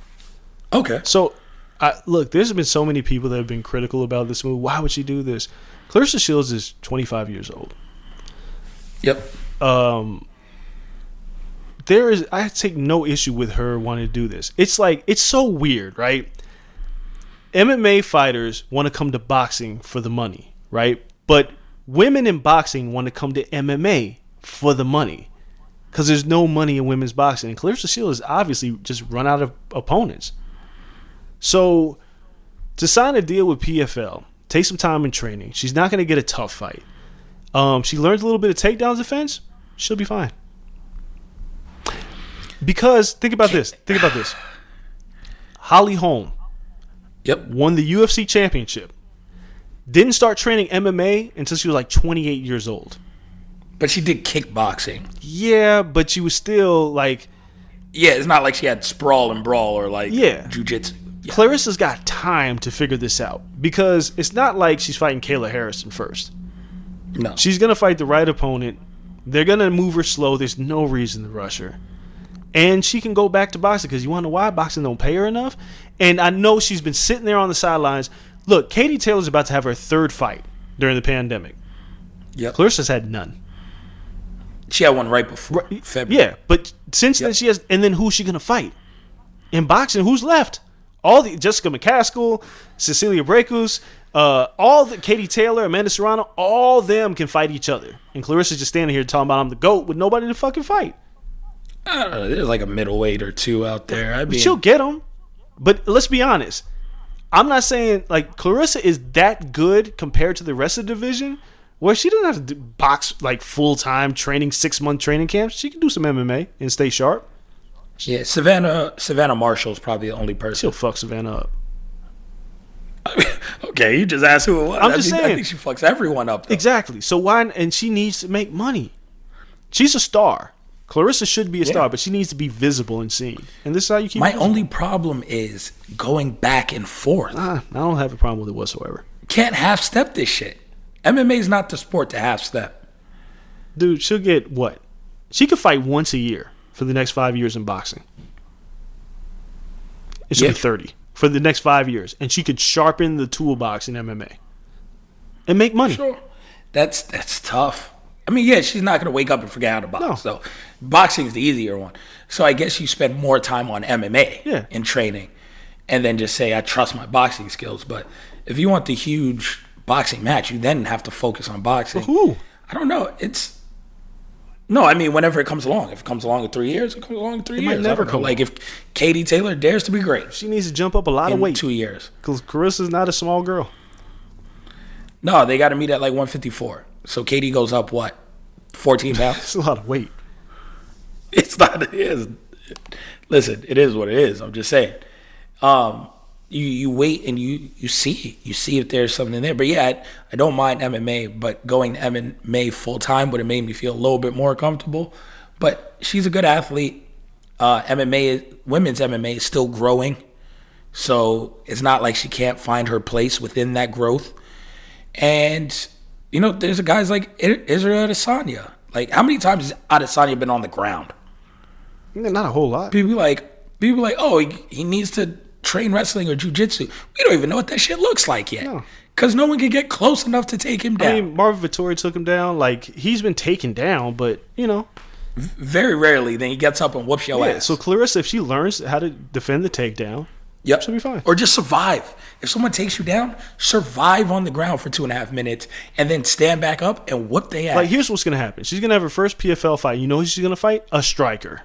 Speaker 4: Okay.
Speaker 5: So, I, look, there's been so many people that have been critical about this move. Why would she do this? Claressa Shields is 25 years old.
Speaker 4: Yep.
Speaker 5: um there is I take no issue with her wanting to do this. It's like it's so weird, right? MMA fighters want to come to boxing for the money, right? But women in boxing want to come to MMA for the money. Cuz there's no money in women's boxing. And Claressa Shields obviously just run out of opponents. So to sign a deal with PFL, take some time in training. She's not going to get a tough fight. Um, she learns a little bit of takedown defense. She'll be fine. Because think about this. Think about this. Holly Holm
Speaker 4: Yep.
Speaker 5: won the UFC championship. Didn't start training MMA until she was like 28 years old.
Speaker 4: But she did kickboxing.
Speaker 5: Yeah, but she was still like
Speaker 4: Yeah, it's not like she had sprawl and brawl or like
Speaker 5: Yeah.
Speaker 4: jujitsu. Yeah.
Speaker 5: Claressa's got time to figure this out because it's not like she's fighting Kayla Harrison first.
Speaker 4: No.
Speaker 5: She's gonna fight the right opponent They're gonna move her slow. There's no reason to rush her, and she can go back to boxing because you want to know why boxing don't pay her enough. And I know she's been sitting there on the sidelines. Look, Katie Taylor's about to have her third fight during the pandemic.
Speaker 4: Yep.
Speaker 5: Claressa's had none.
Speaker 4: She had one right before February.
Speaker 5: Yeah, but since then she has. And then who's she gonna fight? In boxing, who's left? All the Jessica McCaskill, Cecilia Brækhus, uh, all the Katie Taylor, Amanda Serrano, all them can fight each other. And Claressa's just standing here talking about I'm the goat with nobody to fucking fight.
Speaker 4: I don't know. There's like a middleweight or two out there. I
Speaker 5: But
Speaker 4: mean,
Speaker 5: she'll get them. But let's be honest. I'm not saying like Claressa is that good compared to the rest of the division, where she doesn't have to do box like full time training, six month training camps. She can do some MMA and stay sharp.
Speaker 4: yeah, Savannah Savannah Marshall's probably the only person.
Speaker 5: She'll fuck Savannah up.
Speaker 4: okay, you just asked who it was.
Speaker 5: I'm
Speaker 4: I
Speaker 5: just
Speaker 4: think, I
Speaker 5: saying.
Speaker 4: think she fucks everyone up. Though.
Speaker 5: Exactly. So why? And she needs to make money. She's a star. Claressa should be a star, but she needs to be visible and seen. And this is how you keep.
Speaker 4: My only problem is going back and forth.
Speaker 5: Ah, I don't have a problem with it whatsoever,
Speaker 4: Can't half step this shit. MMA is not the sport to half step.
Speaker 5: dude. She'll get what? She could fight once a year for the next five years in boxing. It should
Speaker 4: Yeah.
Speaker 5: be thirty for the next five years, and she could sharpen the toolbox in MMA and make money.
Speaker 4: Sure. That's that's tough. I mean, yeah, she's not gonna wake up and forget how to box.
Speaker 5: No.
Speaker 4: So boxing's the easier one. So I guess you spend more time on MMA
Speaker 5: Yeah.
Speaker 4: in training and then just say I trust my boxing skills. But if you want the huge boxing match, you then have to focus on boxing.
Speaker 5: Who?
Speaker 4: I don't know. It's no, I mean whenever it comes along. If it comes along in three years, it comes along in three
Speaker 5: It might
Speaker 4: years. I
Speaker 5: never come
Speaker 4: Like if Katie Taylor dares to be great
Speaker 5: She needs to jump up a lot of weight
Speaker 4: two years.
Speaker 5: because Claressa's not a small girl.
Speaker 4: No, they got to meet at like 154. So Katie goes up what, 14 pounds?
Speaker 5: It's a lot of weight.
Speaker 4: It's not. It is. Listen, it is what it is. I'm just saying. Um, you you wait and you you see you see if there's something there. But yeah, I, I don't mind MMA, but going to MMA full time would have made me feel a little bit more comfortable. But she's a good athlete. Uh, MMA, is- women's MMA is still growing, so it's not like she can't find her place within that growth. And you know, there's guys like Israel Adesanya. Like, how many times has Adesanya been on the ground?
Speaker 5: Not a whole lot.
Speaker 4: People like, people like, oh, he, he needs to train wrestling or jujitsu. We don't even know what that shit looks like yet,
Speaker 5: No.
Speaker 4: because no one can get close enough to take him down.
Speaker 5: I mean, Marvin Vettori took him down. Like he's been taken down, but you know,
Speaker 4: Very rarely, then he gets up and whoops your
Speaker 5: yeah.
Speaker 4: ass.
Speaker 5: So Claressa, if she learns how to defend the takedown,
Speaker 4: Yep.
Speaker 5: She'll be fine.
Speaker 4: Or just survive. If someone takes you down, survive on the ground for two and a half minutes and then stand back up and whoop their ass.
Speaker 5: like here's what's gonna happen. She's gonna have her first PFL fight. You know who she's gonna fight? A striker.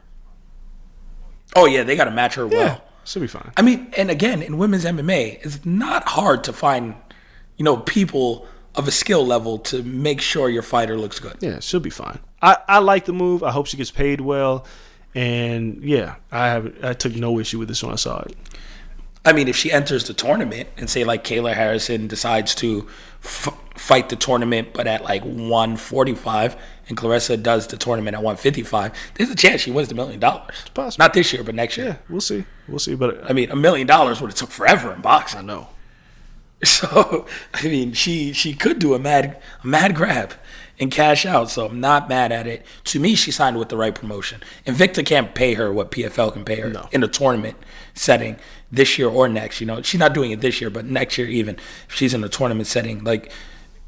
Speaker 4: oh, yeah, they got to match her well.
Speaker 5: She'll be fine.
Speaker 4: I mean, and again, in women's MMA, it's not hard to find, you know, people of a skill level to make sure your fighter looks good.
Speaker 5: Yeah, she'll be fine. I, I like the move. I hope she gets paid well. And yeah, I have I took no issue with this when I saw it.
Speaker 4: I mean, if she enters the tournament and say like Kayla Harrison decides to f- fight the tournament, but at like 145, and Claressa does the tournament at 155, there's a chance she wins the million dollars.
Speaker 5: It's possible.
Speaker 4: Not this year, but next year.
Speaker 5: Yeah, we'll see. We'll see. But uh,
Speaker 4: I mean, a million dollars would have took forever in boxing.
Speaker 5: I know.
Speaker 4: So I mean, she she could do a mad a mad grab and cash out. So I'm not mad at it. To me, she signed with the right promotion. Invicta can't pay her what PFL can pay her
Speaker 5: No.
Speaker 4: in a tournament setting this year or next. You know, she's not doing it this year, but next year even if she's in a tournament setting, like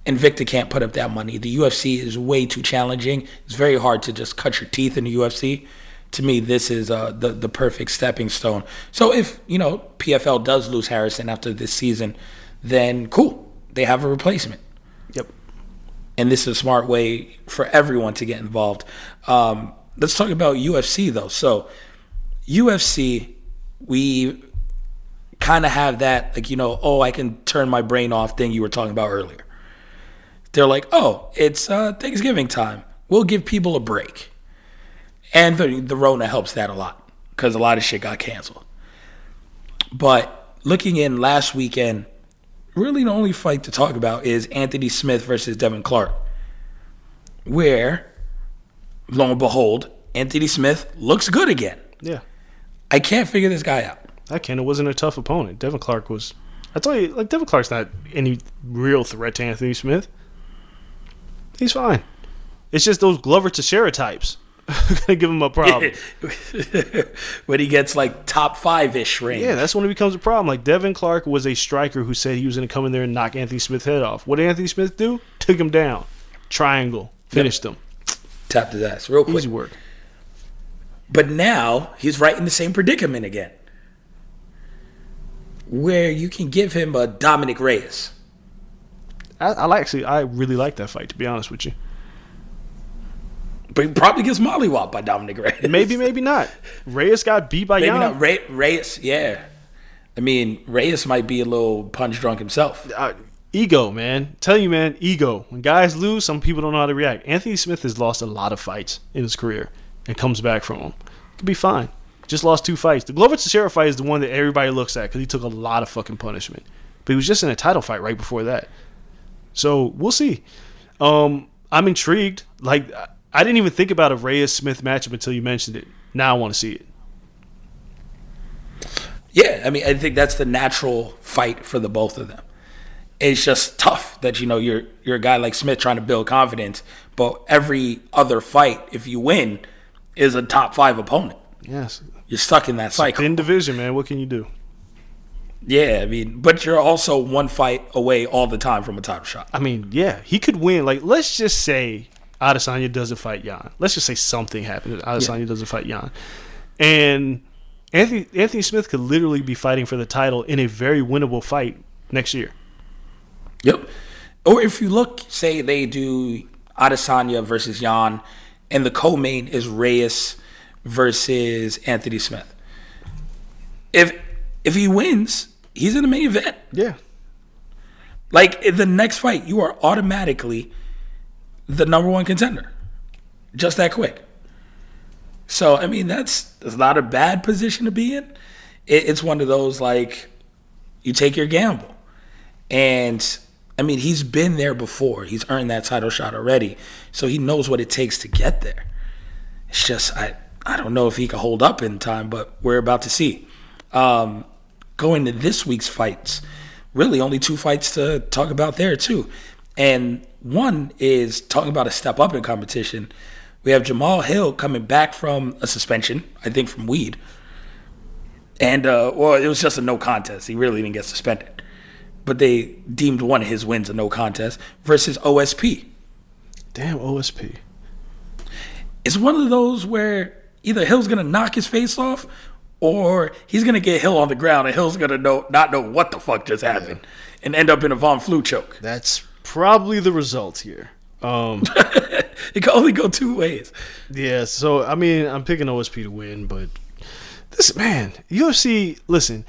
Speaker 4: Invicta can't put up that money. The UFC is way too challenging. It's very hard to just cut your teeth in the UFC. To me, this is uh, the the perfect stepping stone. So if you know PFL does lose Harrison after this season, then cool, they have a replacement
Speaker 5: Yep.
Speaker 4: and this is a smart way for everyone to get involved. Um, let's talk about UFC though. So UFC, we kind of have that like you know, oh, I can turn my brain off thing you were talking about earlier. They're like, oh, it's uh, Thanksgiving time. We'll give people a break, and the the Rona helps that a lot because a lot of shit got canceled. But looking in last weekend, really the only fight to talk about is Anthony Smith versus Devin Clark. Where, lo and behold, Anthony Smith looks good again.
Speaker 5: Yeah.
Speaker 4: I can't figure this guy out.
Speaker 5: That kind It wasn't a tough opponent. Devin Clark was. I tell you, like Devin Clark's not any real threat to Anthony Smith. He's fine. It's just those Glover Teixeira types gonna give him a problem.
Speaker 4: when he gets like top five ish range.
Speaker 5: Yeah, that's when it becomes a problem. Like Devin Clark was a striker who said he was going to come in there and knock Anthony Smith's head off. What did Anthony Smith do? Took him down, triangle, finished him.
Speaker 4: tapped his ass real quick.
Speaker 5: Easy work.
Speaker 4: But now he's right in the same predicament again, where you can give him a Dominick Reyes.
Speaker 5: I, I like actually, I really like that fight. To be honest with you,
Speaker 4: But he probably gets mollywopped by Dominick Reyes.
Speaker 5: maybe, maybe not. Reyes got beat by
Speaker 4: Maybe
Speaker 5: Jan.
Speaker 4: not. Rey, Reyes, yeah. I mean, Reyes might be a little punch drunk himself.
Speaker 5: uh, ego, man. Tell you, man, ego. When guys lose, some people don't know how to react. Anthony Smith has lost a lot of fights in his career and comes back from them. Could be fine. Just lost two fights. The Glover Teixeira fight is the one that everybody looks at because he took a lot of fucking punishment. But he was just in a title fight right before that. So we'll see. Um, I'm intrigued. Like I- didn't even think about a Reyes Smith matchup until you mentioned it. Now I want to see it.
Speaker 4: Yeah, I mean, I think that's the natural fight for the both of them. It's just tough that you know you're you're a guy like Smith trying to build confidence, but every other fight, if you win, is a top five opponent.
Speaker 5: Yes.
Speaker 4: You're stuck in that cycle.
Speaker 5: Thin division, man. What can you do?
Speaker 4: Yeah, I mean, but you're also one fight away all the time from a title shot.
Speaker 5: I mean, yeah, he could win. Like, let's just say Adesanya doesn't fight Jan. Let's just say something happens. Adesanya doesn't fight Jan, and Anthony Anthony Smith could literally be fighting for the title in a very winnable fight next year.
Speaker 4: Yep. Or if you look, say they do Adesanya versus Jan, and the co-main is Reyes versus Anthony Smith. If if he wins, he's in the main event.
Speaker 5: Yeah,
Speaker 4: Like in the next fight, you are automatically the number one contender. Just that quick. So I mean, that's that's not a bad position to be in. It, it's one of those like you take your gamble, and I mean he's been there before. He's earned that title shot already, so he knows what it takes to get there. It's just I I don't know if he can hold up in time, but we're about to see. Um, going to this week's fights, really only two fights to talk about there too, and one is talking about a step up in competition. We have Jamahal Hill coming back from a suspension, I think from weed, and uh, well, it was just a no contest. He really didn't get suspended, but they deemed one of his wins a no contest versus OSP.
Speaker 5: damn OSP.
Speaker 4: It's one of those where either Hill's gonna knock his face off, or he's gonna get Hill on the ground, and Hill's gonna know not know what the fuck just happened, and end up in a Von Flue choke.
Speaker 5: That's probably the result here. Um,
Speaker 4: It can only go two ways.
Speaker 5: yeah, so I mean, I'm picking OSP to win, but this man, UFC. Listen,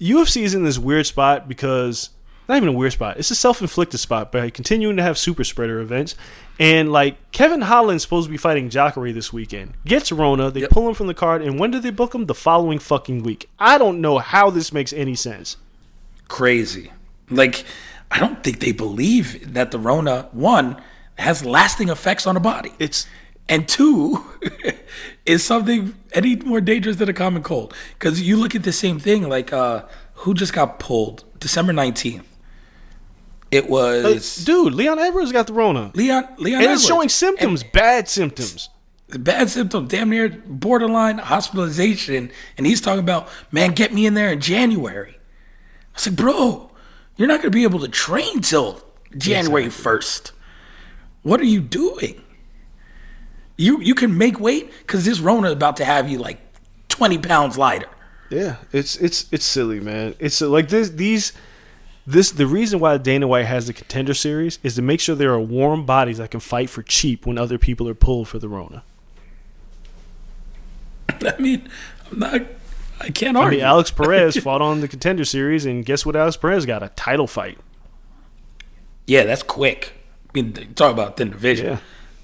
Speaker 5: UFC is in this weird spot because not even a weird spot. It's a self-inflicted spot by continuing to have super spreader events. And like Kevin Holland's supposed to be fighting Jacare this weekend. Gets Rona, they
Speaker 4: Yep.
Speaker 5: pull him from the card, and when do they book him? The following fucking week. I don't know how this makes any sense.
Speaker 4: Crazy. Like, I don't think they believe that the Rona one has lasting effects on the body.
Speaker 5: It's
Speaker 4: and two is something any more dangerous than a common cold because you look at the same thing like uh who just got pulled december 19th it was
Speaker 5: dude, Leon Edwards got the Rona.
Speaker 4: leon leon
Speaker 5: And it's showing symptoms, bad symptoms.
Speaker 4: Bad symptoms damn near borderline hospitalization. And he's talking about man get me in there in january. I was like bro you're not going to be able to train till january 1st what are you doing? You you can make weight because this rona is about to have you like 20 pounds lighter.
Speaker 5: Yeah, it's it's it's silly, man. It's uh, like this these this the reason why Dana White has the contender series is to make sure there are warm bodies that can fight for cheap when other people are pulled for the Rona.
Speaker 4: I mean, I'm not. I can't
Speaker 5: I mean, Alex Perez fought on the contender series, and guess what? Alex Perez got a title fight.
Speaker 4: yeah, that's quick. I mean, talk about thin division,
Speaker 5: Yeah.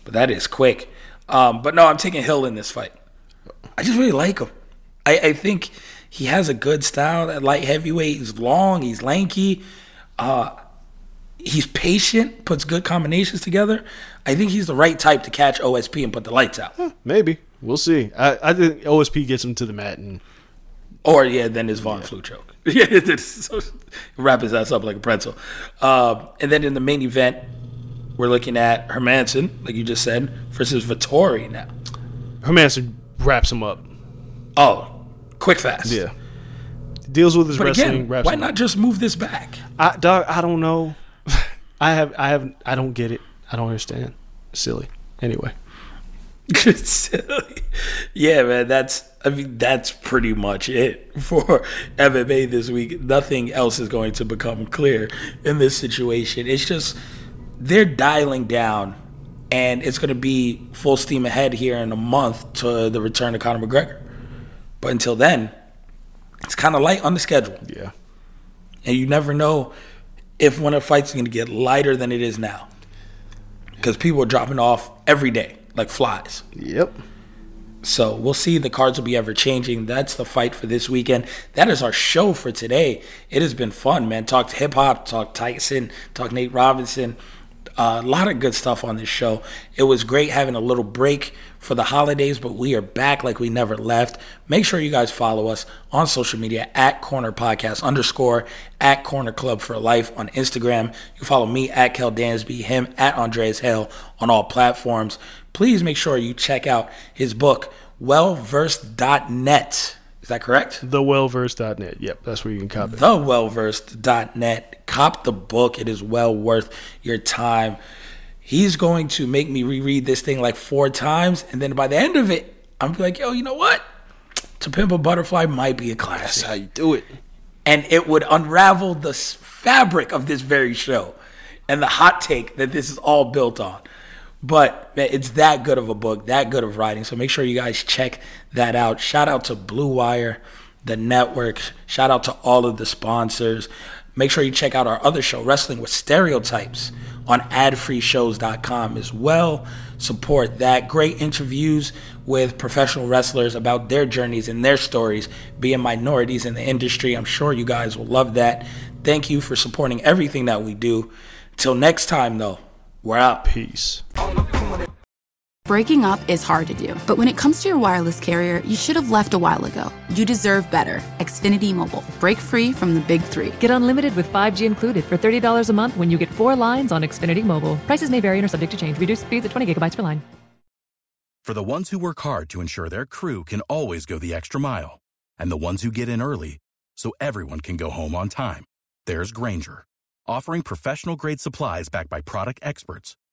Speaker 4: but that is quick. Um, but no, I'm taking Hill in this fight. I just really like him. I, I think he has a good style at light heavyweight. He's long. He's lanky. Uh, he's patient. Puts good combinations together. I think he's the right type to catch OSP and put the lights out.
Speaker 5: Maybe we'll see. I, I think OSP gets him to the mat, and
Speaker 4: Or yeah, then his Von Flue choke. Yeah, so, wrap his ass up like a pretzel. Um, and then in the main event, we're looking at Hermansson, like you just said, versus Vettori now.
Speaker 5: Hermansson wraps him up.
Speaker 4: Oh, quick fast.
Speaker 5: Yeah. Deals with his
Speaker 4: But
Speaker 5: wrestling.
Speaker 4: again, why not just move this back?
Speaker 5: I, dog, I don't know. I have, I have, I don't get it. I don't understand. Silly. Anyway,
Speaker 4: Silly. Yeah, man, that's I mean that's pretty much it for MMA this week. Nothing else is going to become clear in this situation. It's just they're dialing down and it's going to be full steam ahead here in a month to the return of Conor McGregor. But until then, it's kind of light on the schedule.
Speaker 5: yeah.
Speaker 4: And you never know if when a fight's is going to get lighter than it is now. Because people are dropping off every day like flies.
Speaker 5: Yep.
Speaker 4: So we'll see. The cards will be ever changing. That's the fight for this weekend. That is our show for today. It has been fun, man. Talked hip hop, talked Tyson, talked Nate Robinson. Uh, a lot of good stuff on this show. It was great having a little break for the holidays, but we are back like we never left. Make sure you guys follow us on social media at Corner Podcast underscore at Corner Club for Life on Instagram. You can follow me at Kel Dansby, him at Andreas Hale on all platforms. Please make sure you check out his book, wellversed.net. Is that correct?
Speaker 5: Thewellverse.net. Yep, that's where you can copy. it.
Speaker 4: thewellversed.net. Cop the book. It is well worth your time. He's going to make me reread this thing like four times, and then by the end of it, I'm like, yo, you know what? To Pimp a Butterfly might be a classic.
Speaker 5: That's how you do it.
Speaker 4: and it would unravel the fabric of this very show and the hot take that this is all built on. But man, it's that good of a book, that good of writing. So make sure you guys check that out. Shout out to Blue Wire, the network. Shout out to all of the sponsors. Make sure you check out our other show, Wrestling with Stereotypes, on adfreeshows.com as well. Support that. Great interviews with professional wrestlers about their journeys and their stories, being minorities in the industry. I'm sure you guys will love that. Thank you for supporting everything that we do. Till next time, though, we're out.
Speaker 5: Peace.
Speaker 6: Breaking up is hard to do, but when it comes to your wireless carrier, you should have left a while ago. You deserve better. Xfinity Mobile. Break free from the big three.
Speaker 7: Get unlimited with 5G included for $30 a month when you get four lines on Xfinity Mobile. Prices may vary and are subject to change. Reduced speeds at 20 gigabytes per line.
Speaker 8: For the ones who work hard to ensure their crew can always go the extra mile, and the ones who get in early so everyone can go home on time, there's Grainger, offering professional grade supplies backed by product experts